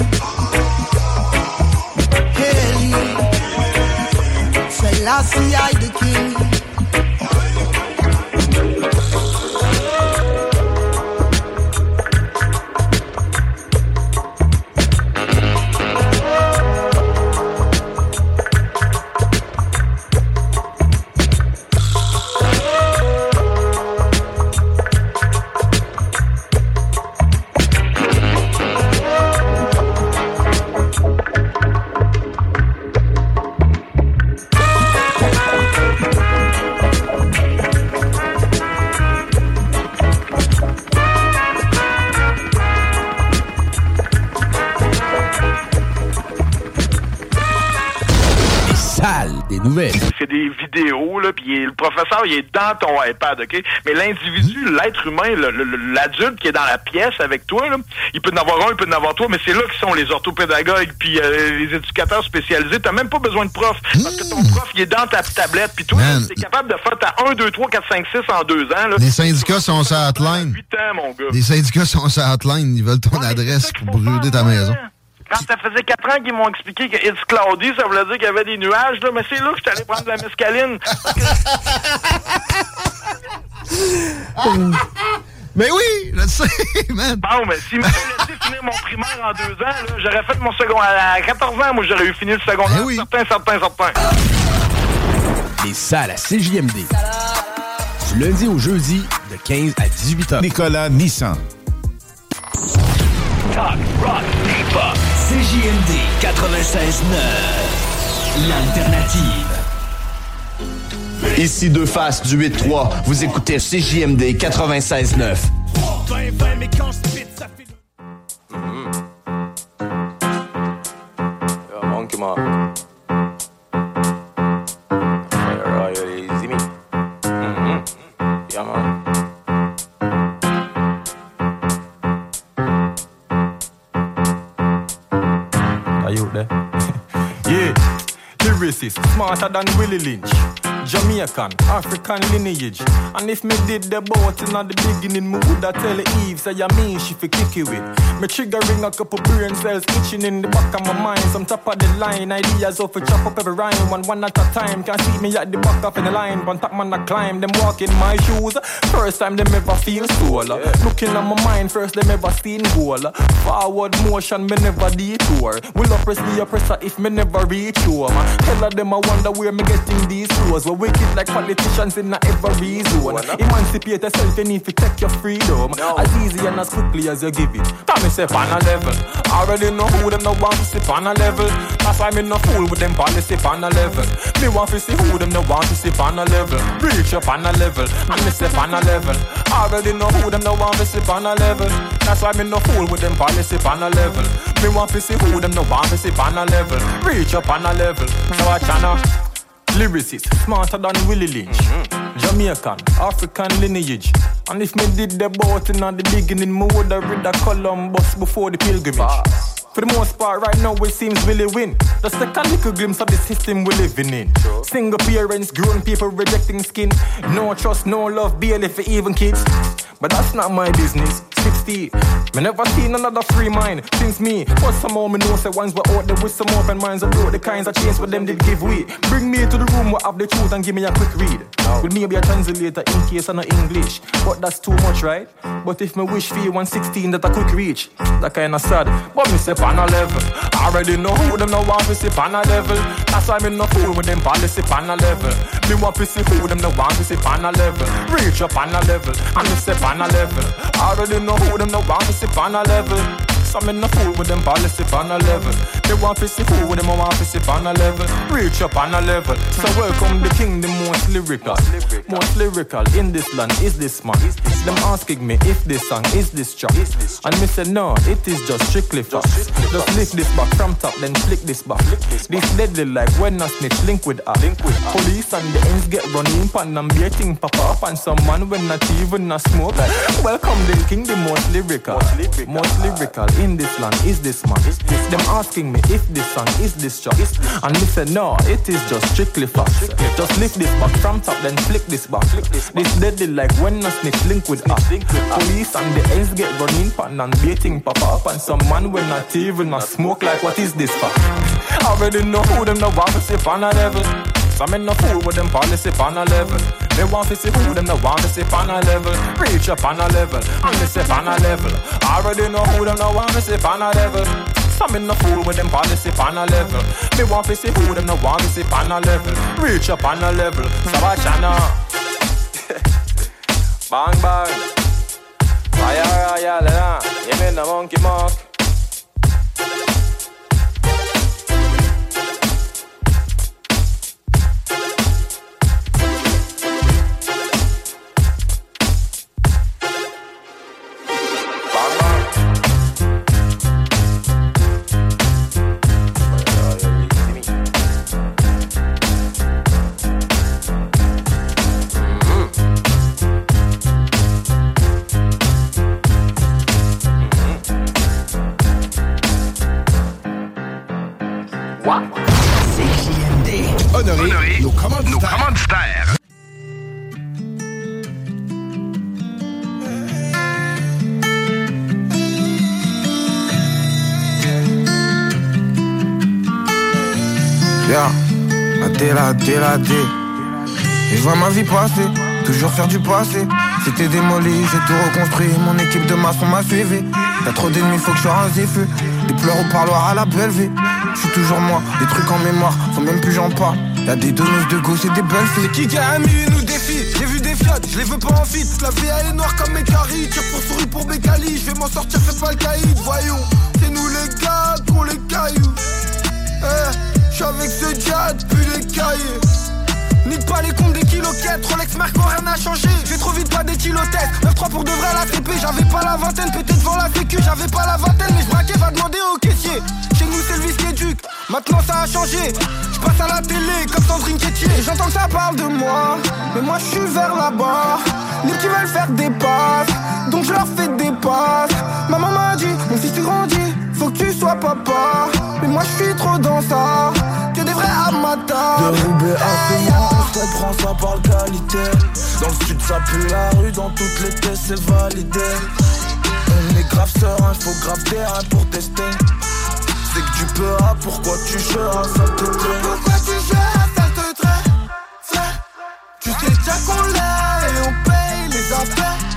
Nouvelles. C'est des vidéos, là, puis le professeur, il est dans ton iPad, OK? Mais l'individu, l'être humain, l'adulte qui est dans la pièce avec toi, là, il peut en avoir un, il peut en avoir trois, mais c'est là que sont les orthopédagogues puis euh, les éducateurs spécialisés. T'as même pas besoin de prof, parce que ton prof, il est dans ta tablette, puis toi, Man. t'es capable de faire ta 1, 2, 3, 4, 5, 6 en deux ans, là. Les syndicats sont sur hotline. 8 ans, mon gars. Les syndicats sont sur hotline. Ils veulent ton adresse pour brûler ta maison. Quand ça faisait 4 ans qu'ils m'ont expliqué que It's cloudy, ça voulait dire qu'il y avait des nuages, là, mais c'est là que je suis allé prendre de la mescaline. (laughs) Mais oui, je sais, man. Bon, mais s'ils m'avaient laissé finir mon primaire en deux ans, là, j'aurais fait mon second à 14 ans, moi j'aurais eu fini le secondaire. Certain, certain, certain. Les salles à CJMD. Du lundi au jeudi, de 15 à 18 heures. Nicolas Nissan. Talk, rock. CJMD 96.9. L'alternative. Ici deux faces du 8-3. Vous écoutez CJMD 96.9. 20, 20, mais smarter than Willie Lynch. Jamaican, African lineage. And if me did the boat in the beginning, me woulda tell Eve, say I mean she fi kick it with. Me triggering a couple brain cells itching in the back of my mind. Some top of the line, ideas of a chop up every rhyme, one one at a time. Can't see me at the back of the line, one top man I climb, them walk in my shoes. First time them ever feel solar. Looking at my mind, first them ever seen goal. Forward motion, me never detour. Will oppress the oppressor if me never reach home. Tell of them I wonder where me getting these. We wicked like politicians in every zone. Emancipate yourself, you need to take your freedom. As easy and as quickly as you give it. Tell me say on a level. I already know who them no want to sit on a level. That's why me no fool with them policy on a level. Me want to see who them no want to sit on a level. Reach up on a level. And me say on a level. I already know who them no want to sit on a level. That's why me no fool with them policy on a level. Me want to see who them no want to sit on a level. Reach up on a level. So I channel. Lyricist, smarter than Willie Lynch. Mm-hmm. Jamaican, African lineage. And if me did the boat in the beginning, me woulda read the Columbus before the pilgrimage. For the most part, right now it seems really win. Just take a little glimpse of the system we're living in. Single parents, grown people rejecting skin. No trust, no love, barely for even kids. But that's not my business. 60. Me never seen another free mind since me. But somehow me know say ones were out there with some open minds about the kinds of change what them did give way. Bring me to the room where have the truth and give me a quick read. With me be a translator in case I know English. But that's too much, right? But if me wish for you 116 that I quick reach, that kinda sad. But me say on a level. I already know who them no want to see on a level. That's why me no fool with them policy on a level. Me want to see who them no want to see on a level. Reach up on a level. And me say on a level. I already know who them no want to see on a level. So me no fool with them policy on a level. They want to see fool with them want to see on a level. Reach up on a level. So welcome the king, the most lyrical. Most lyrical in this land is this man. Them asking me if this song is this track. And me say no, it is just strictly facts. Just lift this back from top, then flick this back. This deadly like when a snitch link with a Police and the ends get running pan and beating pop up and some man when not even a smoke. Welcome the king, the most lyrical. Most lyrical in this land is this man. Them asking me if this song is this track. And me say no, it is just strictly facts. Just lift this back from top, then flick this back. This deadly like when a snitch link with a Police and the ends get running pan and beating pop up and some man when not even a smoke like what is this for? I already know who them no want to see on a Some men no fool with them policy on a level. They want to see who them no want to see on a level. Reach up on a level, and they say on a level. I already know who them no want to see on a level. Some men no fool with them policy on a level. They want to see who them no want to see on a level. Reach up on a level. So I channel. (laughs) bang bang. Fire royal, yeah. You mean the monkey mark. Et je vois ma vie passer, toujours faire du passé. C'était démoli, j'ai tout reconstruit. Mon équipe de maçons m'a suivi. Y'a trop d'ennemis, faut que je sois un ziffu. Des pleurs au parloir à la belle vie. Je suis toujours moi, des trucs en mémoire, faut même plus j'en parle. Y'a des donneuses de gauche et des belles filles. C'est qui qui a un million ou défi J'ai vu des fiat, je les veux pas en fit. La vie elle est noire comme mes caries. Tire pour souris pour mes calis. Je vais m'en sortir, fais pas le caïd. Voyons, c'est nous les gars qu'on les cailloux. Eh, je suis avec ce jet depuis les cahiers. Nique pas les comptes des kiloquettes, Rolex Marco, rien n'a changé. J'ai trop vite pas des kilotestes. 9-3 pour de vrai la CP, j'avais pas la vingtaine, peut-être devant la sécu, j'avais pas la vingtaine, mais je va demander au caissier. Chez nous c'est le qui éduque, maintenant ça a changé. Je passe à la télé comme Sandrine Quétier. J'entends que ça parle de moi, mais moi je suis vers là-bas. Les qui veulent faire des passes, donc je leur fais des passes. Maman m'a dit, mon fils tu grandis, faut que tu sois papa. Mais moi je suis trop dans ça, que des vrais amateurs. De Roubaix à Fémont, on se comprend ça parle qualité. Dans le sud, ça pue la rue, dans toutes les tests, c'est validé. On est grave serein, faut grave terrain pour tester. C'est que tu peux, ah, pourquoi tu seras, ça te plaît. Pourquoi tu Frère, Tu sais déjà qu'on l'est et on paye les affaires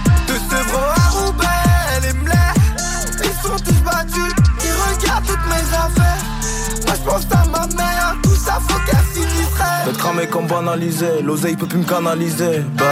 comme banalisé, l'oseille peut plus me canaliser. Bah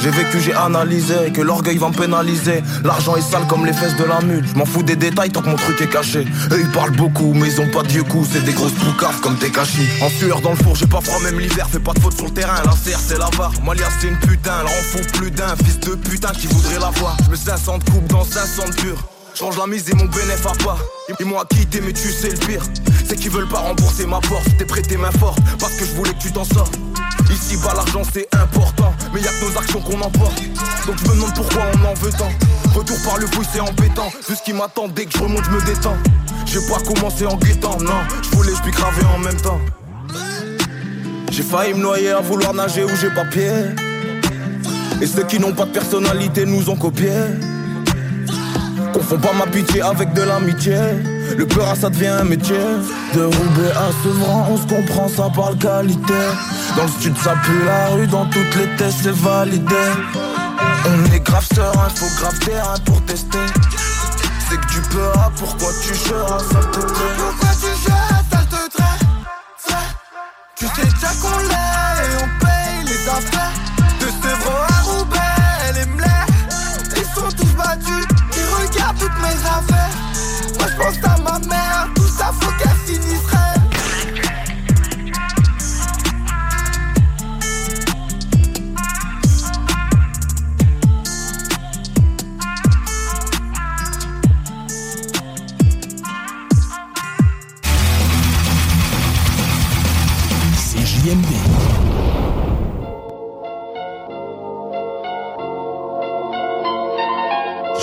j'ai vécu, j'ai analysé, que l'orgueil va me pénaliser. L'argent est sale comme les fesses de la mule. Je m'en fous des détails tant que mon truc est caché. Eux ils parlent beaucoup, mais ils ont pas de coups, c'est des grosses poucaves comme des cachis. En sueur dans le four, j'ai pas froid même l'hiver, fais pas de faute sur le terrain. La serre c'est la barre, Malia c'est une putain, elle fout plus d'un, fils de putain qui voudrait la voir. Je me 500 de coupe dans 500 de pur. Change la mise et mon bénéf à pas. Ils m'ont quitté, mais tu sais le pire. C'est qu'ils veulent pas rembourser ma force. T'es prêté main forte parce que je voulais que tu t'en sors. Ici bas l'argent c'est important, mais y'a que nos actions qu'on emporte. Donc je me demande pourquoi on en veut tant. Retour par le bruit c'est embêtant. Vu ce qui m'attend dès que je remonte, je me détends. J'ai pas commencé en guettant, non. Je voulais, je en même temps. J'ai failli me noyer à vouloir nager où j'ai pas pied. Et ceux qui n'ont pas de personnalité nous ont copié. Confonds pas ma pitié avec de l'amitié. Le peur, ça devient un métier. De Roubaix à Sevran, on se comprend, ça parle qualité. Dans le sud, ça pue la rue, dans toutes les tests, c'est validé. On est grave serein, faut grave terrain pour tester. C'est que tu peux, ah, pourquoi tu seras, ça te. Pourquoi tu gères, ça te Tu sais déjà qu'on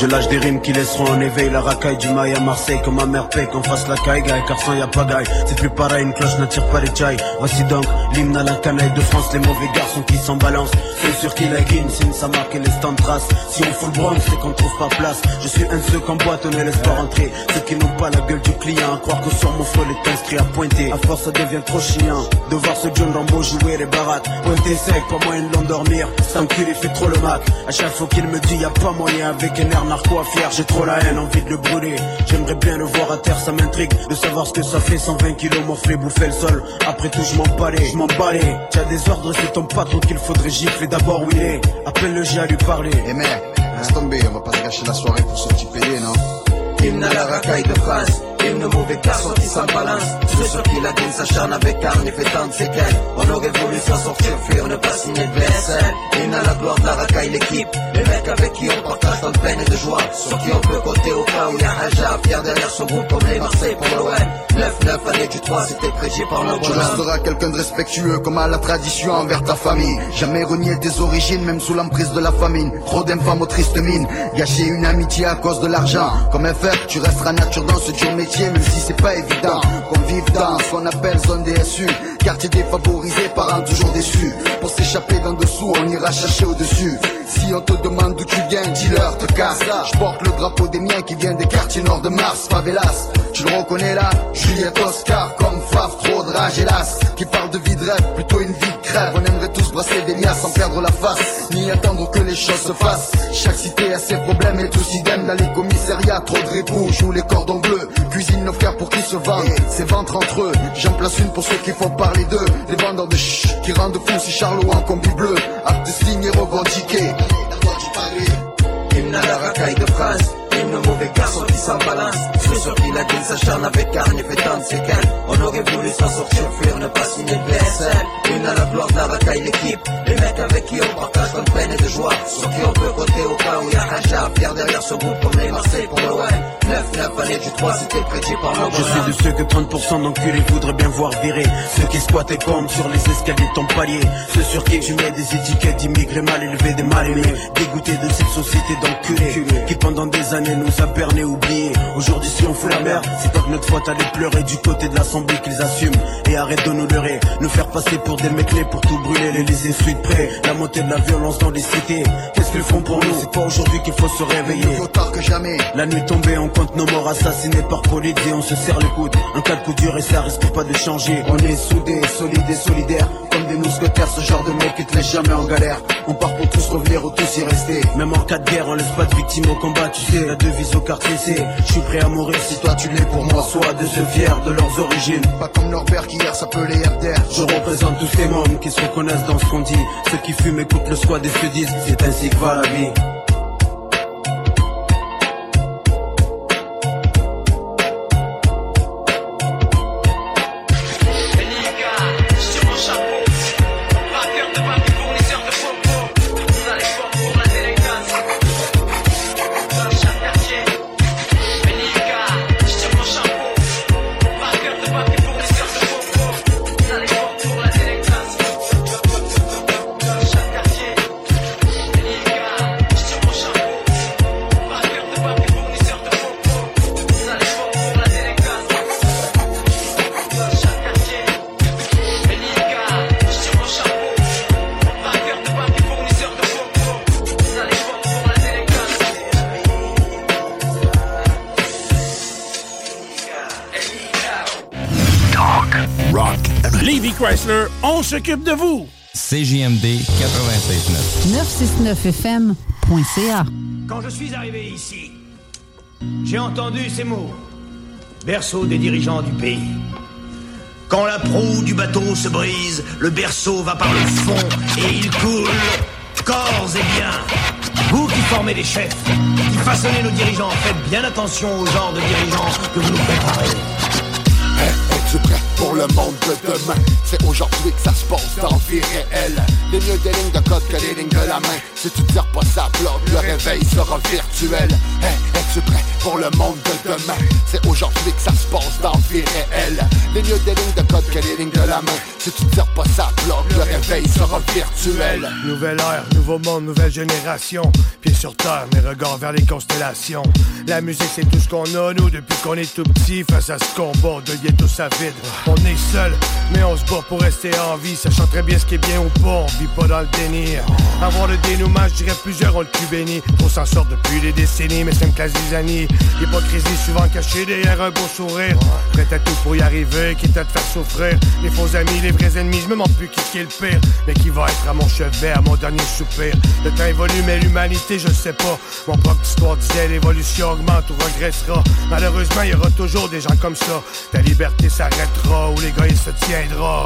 Je lâche des rimes qui laisseront en éveil. La racaille du mail à Marseille Comme ma mère paye qu'on fasse la caille car sans y a pas gaille. C'est plus pareil, une cloche n'attire pas les chai Voici donc l'hymne à la canaille de France. Les mauvais garçons qui s'en balancent. C'est sûr qu'il a guine, signe sa marque et les stands traces Si on fout le bronze c'est qu'on trouve pas place. Je suis un seul qu'en boîte on ne laisse pas rentrer Ceux qui n'ont pas la gueule du client À croire que sur mon front est inscrit à pointer. À force ça devient trop chiant De voir ce John Rambo jouer les barattes Pointer sec, pas moyen de l'endormir. Cet il fait trop le mac. À chaque fois qu'il me dit y a pas moyen avec un air narco à faire J'ai trop la haine, envie de le brûler. J'aimerais bien le voir à terre, ça m'intrigue De savoir ce que ça fait. 120 kilos morflé, bouffer le sol. Après tout je m'en balais, je m'en balais. T'as des ordres, c'est ton patron qu'il faudrait gifler D'abord où il est, appelle le G à lui parler Eh mec, laisse tomber, on va pas se gâcher la soirée pour ce petit PD, non? Hymne à la racaille de France, hymne mauvais garçon qui s'en balance. Ceux sur qui la dîme s'acharne avec arme et fait tant de séquelles. On aurait voulu s'en sortir, fuir, ne pas signer de BSL. Hymne à la gloire de la racaille, l'équipe. Les mecs avec qui on partage tant de peine et de joie. Sur qui on peut compter au cas où y a un jar fier derrière son groupe comme les Marseille pour l'OM. 9-9 année du 3, c'était prégi par le Tu resteras quelqu'un de respectueux comme à la tradition envers ta famille. Jamais renier tes origines, même sous l'emprise de la famine. Trop d'infâmes aux tristes mines. Gâcher une amitié à cause de l'argent. Comme un fer, tu resteras nature dans ce dur métier, même si c'est pas évident. Qu'on vive dans ce qu'on appelle zone DSU. Quartier défavorisé, parents toujours déçus. Pour s'échapper d'en dessous, on ira chercher au-dessus. Si on te demande d'où tu viens, dis-leur, te casse. Je porte le drapeau des miens qui viennent des quartiers nord de Mars, favelas. Tu le reconnais là, Juliette Oscar, comme Faf, trop de rage, hélas. Qui parle de vie de rêve, plutôt une vie de crève. On aimerait tous brasser des mias sans perdre la face, ni attendre que les choses se fassent. Chaque cité a ses problèmes et tous idem dans les commissariats. Trop de ripoux, jouent les cordons bleus. Cuisine nos frères pour qu'ils se vendent, c'est ventre J'en place une pour ceux qui font parler d'eux. Les vendeurs de ch qui rendent fou si Charlot en combi bleu. Acte de signe et revendiqué. Hymne à la racaille de France Hymne au mauvais garçon qui s'en balance. Ceux sur qui la gueule s'acharne avec carne et fait tant de séquelles On aurait voulu s'en sortir, fuir, ne pas signer de BSL Une à la gloire de la racaille l'équipe. Les mecs avec qui on partage comme peine et de joie. Sur qui on peut compter au cas où y a Raja Pierre derrière ce groupe comme les Marseille pour l'OM 9-9 années du 3 c'était prêté par mon Je suis de ceux que 30% d'enculés voudraient bien voir virer. Ceux qui squattent et comme sur les escaliers de ton palier. Ceux sur qui tu mets des étiquettes d'immigrés mal élevés, des mal aimés Dégoûtés de cette société d'enculés Qui pendant des années nous a berné, oubliés Aujourd'hui si on fout la merde, c'est pas que notre faute allait pleurer Du côté de l'assemblée qu'ils assument. Et arrête de nous leurrer, nous faire passer pour des mecs clés Pour tout brûler, les laisser suite près. La montée de la violence dans les cités. Qu'est-ce qu'ils font pour nous? C'est pas aujourd'hui qu'il faut se réveiller. Vaut tard que jamais. La nuit tombée, on compte nos morts assassinés par police et on se serre le coude. Un cas de coup dur et ça risque pas de changer. On est soudés, solides et solidaires, comme des mousquetaires, ce genre de mec qui te laisse jamais en galère. On part pour tous revenir ou tous y rester. Même en cas de guerre, on laisse pas de victimes au combat, tu sais. La devise au quartier, c'est je suis prêt à mourir si toi tu l'es pour moi. Sois de ceux fiers de leurs origines. Pas comme Norbert qui hier s'appelait RDR. Je représente tous ces mômes qui se reconnaissent dans ce qu'on dit. Ceux qui fument écoutent le squad et se disent c'est ainsi que va la vie. On s'occupe de vous. CJMD 96.9. 969fm.ca. Quand je suis arrivé ici, j'ai entendu ces mots. Berceau des dirigeants du pays. Quand la proue du bateau se brise, le berceau va par le fond et il coule corps et bien. Vous qui formez les chefs, qui façonnez nos dirigeants, faites bien attention au genre de dirigeants que vous nous préparez. Es-tu prêt? Pour le monde de demain? C'est aujourd'hui que ça se passe dans vie réelle. Les mieux des lignes de code que les lignes de la main. Si tu tires pas ça bloc, le réveil sera virtuel. Hey, es-tu prêt pour le monde de demain? C'est aujourd'hui que ça se passe dans vie réelle. Les mieux des lignes de code que les lignes de la main. Si tu tires pas ça bloc, le réveil sera virtuel. Nouvelle ère, nouveau monde, nouvelle génération. Pieds sur terre, mes regards vers les constellations. La musique, c'est tout ce qu'on a, nous, depuis qu'on est tout petit. Face à ce combat, de ghetto ça vide. On est seul, mais on se bat pour rester en vie. Sachant très bien ce qui est bien ou pas, on vit pas dans le déni. Avoir le dénouement, je dirais plusieurs ont le cul béni. On s'en sort depuis des décennies, mais c'est une classe années. Hypocrisie souvent cachée derrière un beau sourire. Prêt à tout pour y arriver, quitte à te faire souffrir. Les faux amis, les vrais ennemis, je me demande plus qui est le pire. Mais qui va être à mon chevet, à mon dernier soupir? Le temps évolue, mais l'humanité, je sais pas. Mon propre histoire disait l'évolution augmente ou regressera. Malheureusement, il y aura toujours des gens comme ça. Ta liberté s'arrêtera ou l'égoïsme se tiendra.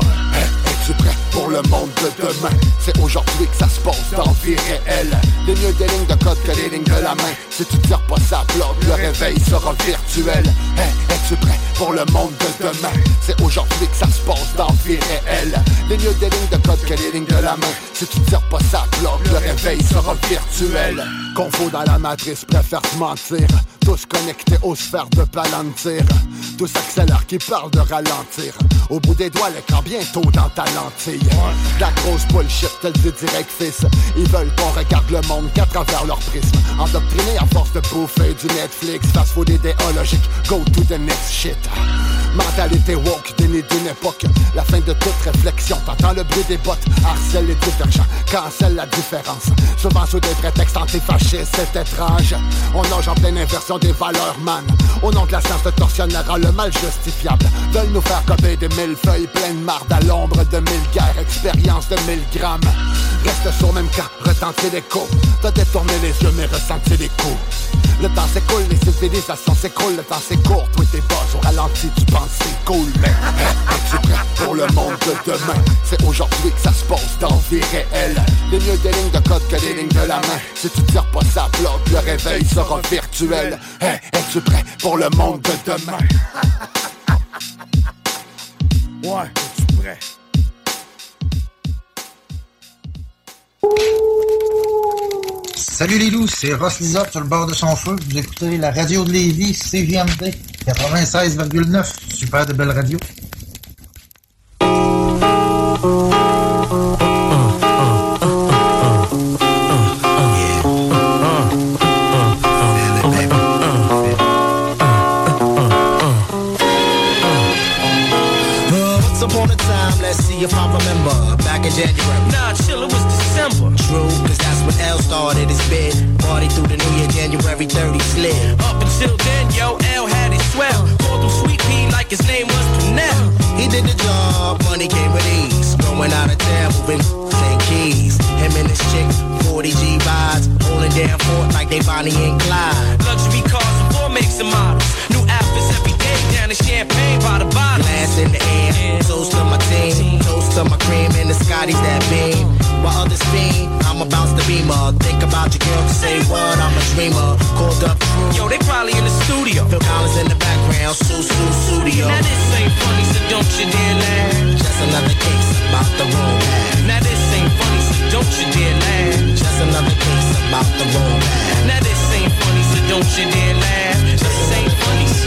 Es-tu prêt pour le monde de demain? C'est aujourd'hui que ça se passe dans vie réelle. Les mieux des lignes de code que les lignes de la main. Si tu tires pas ça bloc, le réveil sera virtuel. Hey, es-tu prêt pour le monde de demain? C'est aujourd'hui que ça se passe dans vie réelle. Les mieux des lignes de code que les lignes de la main. Si tu tires pas ça bloc, le réveil sera virtuel. Confo dans la matrice, préfère se mentir. Tous connectés aux sphères de palantir. Tous accélèrent qui parlent de ralentir. Au bout des doigts, l'écran bientôt dans ta lentille. La grosse bullshit, te le direct, fils. Ils veulent qu'on regarde le monde qu'à travers leur prisme. Endoctrinés à force de bouffer du Netflix. Fast food idéologique, go to the next shit. Mentalité woke, déni d'une époque. La fin de toute réflexion, t'entends le bruit des bottes. Harcèle les divergents, cancelle la différence. Souvent sous des prétextes antifascistes, c'est étrange. On nage en pleine inversion des valeurs, man. Au nom de la science, le tortionnaire a le mal justifiable. Veulent nous faire copier des mille feuilles pleines marde à l'ombre de mille guerres, expérience de mille grammes. Reste sur même cas, retentir l'écho. T'as détourné les yeux, mais ressenti les coups. Le temps s'écoule, les civilisations s'écroulent, le temps c'est court, toi t'es bas au ralenti, tu penses c'est cool, mais es-tu prêt pour le monde de demain? C'est aujourd'hui que ça se pose dans vie réelle. Les mieux des lignes de code que des lignes de la main. Si tu tires pas ça bloc, le réveil sera virtuel. Hey, es-tu prêt pour le monde de demain? Ouais, es-tu prêt? Salut les loups, c'est Ross Lizotte sur le bord de son feu. Vous écoutez la radio de Lévis, CGMD 96,9. Super de belle radio. In January. Nah, chill, it was December. True, cause that's when L started his bid. Party through the new year, January 30 slid. Up until then, yo, L had it swell. Called him Sweet Pea like his name was Pernell. He did the job, money came with ease. Going out of town, moving St. Keys. Him and his chick, 40 G rides. Holding down fort like they Bonnie and Clyde. Luxury cars and four makes and models. New outfits every day, down in champagne by the bottle. Glass in the air, toast to my to my cream and the Scotties that beam. While others fiend, I'm about to beamer. Think about your girl to say what, I'm a dreamer. Called up crew. Yo, they probably in the studio. Phil Collins in the background, Sue Sue Studio. Now this ain't funny, so don't you dare laugh. Just another case about the path. Now this ain't funny, so don't you dare laugh. Just another case about the path. Now this ain't funny, so don't you dare laugh. This ain't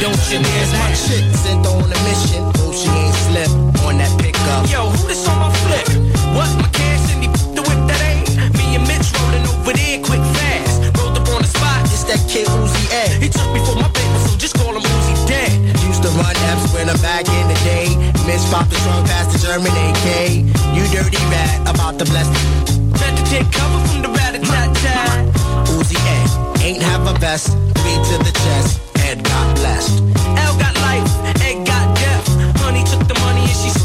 don't you dare laugh. my chick sent on a mission. Hope she ain't slip on that pickup. Yo, who this on my flip? What my cash and he the whip that ain't? Me and Mitch rolling over there quick fast. Rolled up on the spot, it's that kid Uzi A. He took me for my paper, so just call him Uzi dead. Used to run F's when I'm back in the day. Mitch popped the trunk past the German AK. You dirty rat about the blessed. Better take cover from the rat a tat tat. Uzi A. Ain't have a vest, three to the chest.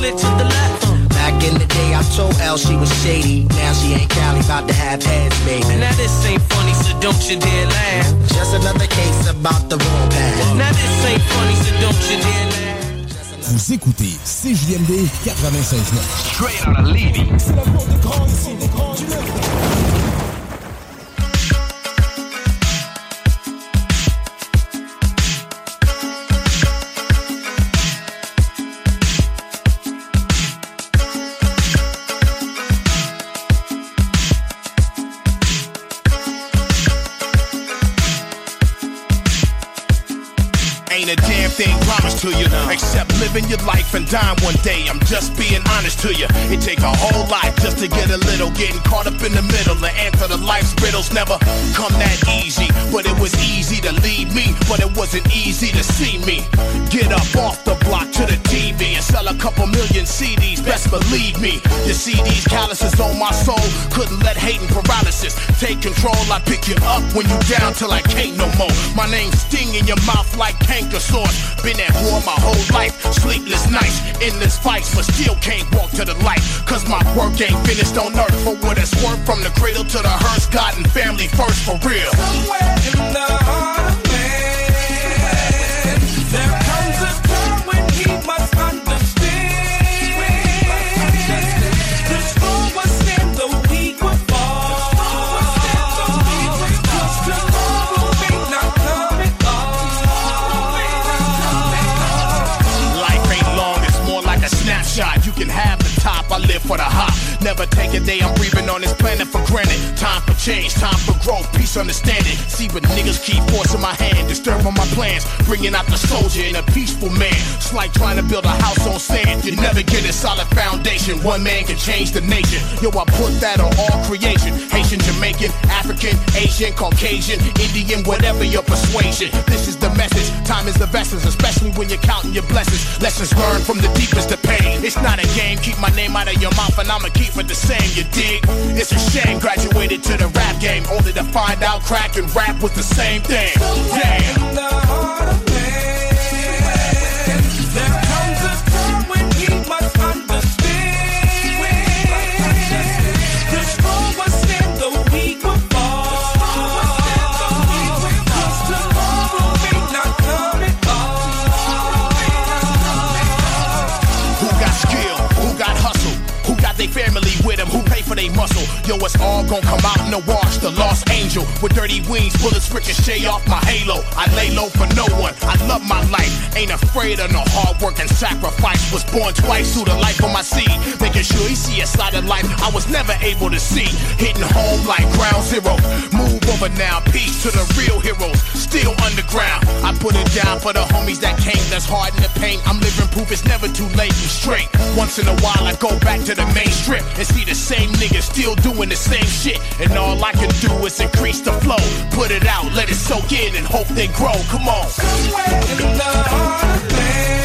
Money and she slid to the left. Back in the day, I told L she was shady. Now she ain't Cali, about to have heads, baby. Now this ain't funny, so don't you dare laugh. Just another case about the wrong path. Now this ain't funny, so don't you dare laugh. Vous écoutez CJMD 96.9. Straight out of Levy. C'est la porte des grands ici, des grands du Nord. Ain't a promised to you, except living your life and dying one day. I'm just being honest to you. It take a whole lot just to get a little. Getting caught up in the middle and answer to life's riddles never come that easy. But it was easy to lead me, but it wasn't easy to see me. Get up off the block to the TV and sell a couple million CDs. Best believe me. You see these calluses on my soul. Couldn't let hate and paralysis take control. I pick you up when you down till I can't no more. My name sting in your mouth like canker sores. Been at war my whole life. Sleepless nights, endless fights, but still can't walk to the light. Cause my work ain't finished on earth. For what it's worth, from the cradle to the hearse, God and family first for real. Somewhere in the heart live for the hop. Never take a day I'm breathing on this planet for granted. Time for change, time for growth, peace, understanding. See, what niggas keep forcing my hand, disturbing my plans. Bringing out the soldier in a peaceful man. It's like trying to build a house on sand. You never get a solid foundation. One man can change the nation. Yo, I put that on all creation. Haitian, Jamaican, African, Asian, Caucasian, Indian, whatever your persuasion. This is the message. Time is of essence, especially when you're counting your blessings. Lessons learned from the deepest of pain. It's not a game, keep my name out of your mouth and I'ma keep it the same, you dig? It's a shame, graduated to the rap game, only to find out crack and rap was the same thing. Damn. Yo, it's all gonna come out in the wash. The lost angel with dirty wings, bullets ricochet off my halo. I lay low for no one. I love my life. Ain't afraid of no hard work and sacrifice. Was born twice through the life of my seed. Making sure he see a side of life I was never able to see. Hitting home like ground zero. Move over now. Peace to the real heroes. Still underground. I put it down for the homies that came. That's hard in the paint. I'm living proof it's never too late and straight. Once in a while I go back to the main strip and see the same niggas still doing the same shit. And all I can do is increase the flow. Put it out, let it soak in and hope they grow. Come on. Somewhere in the heart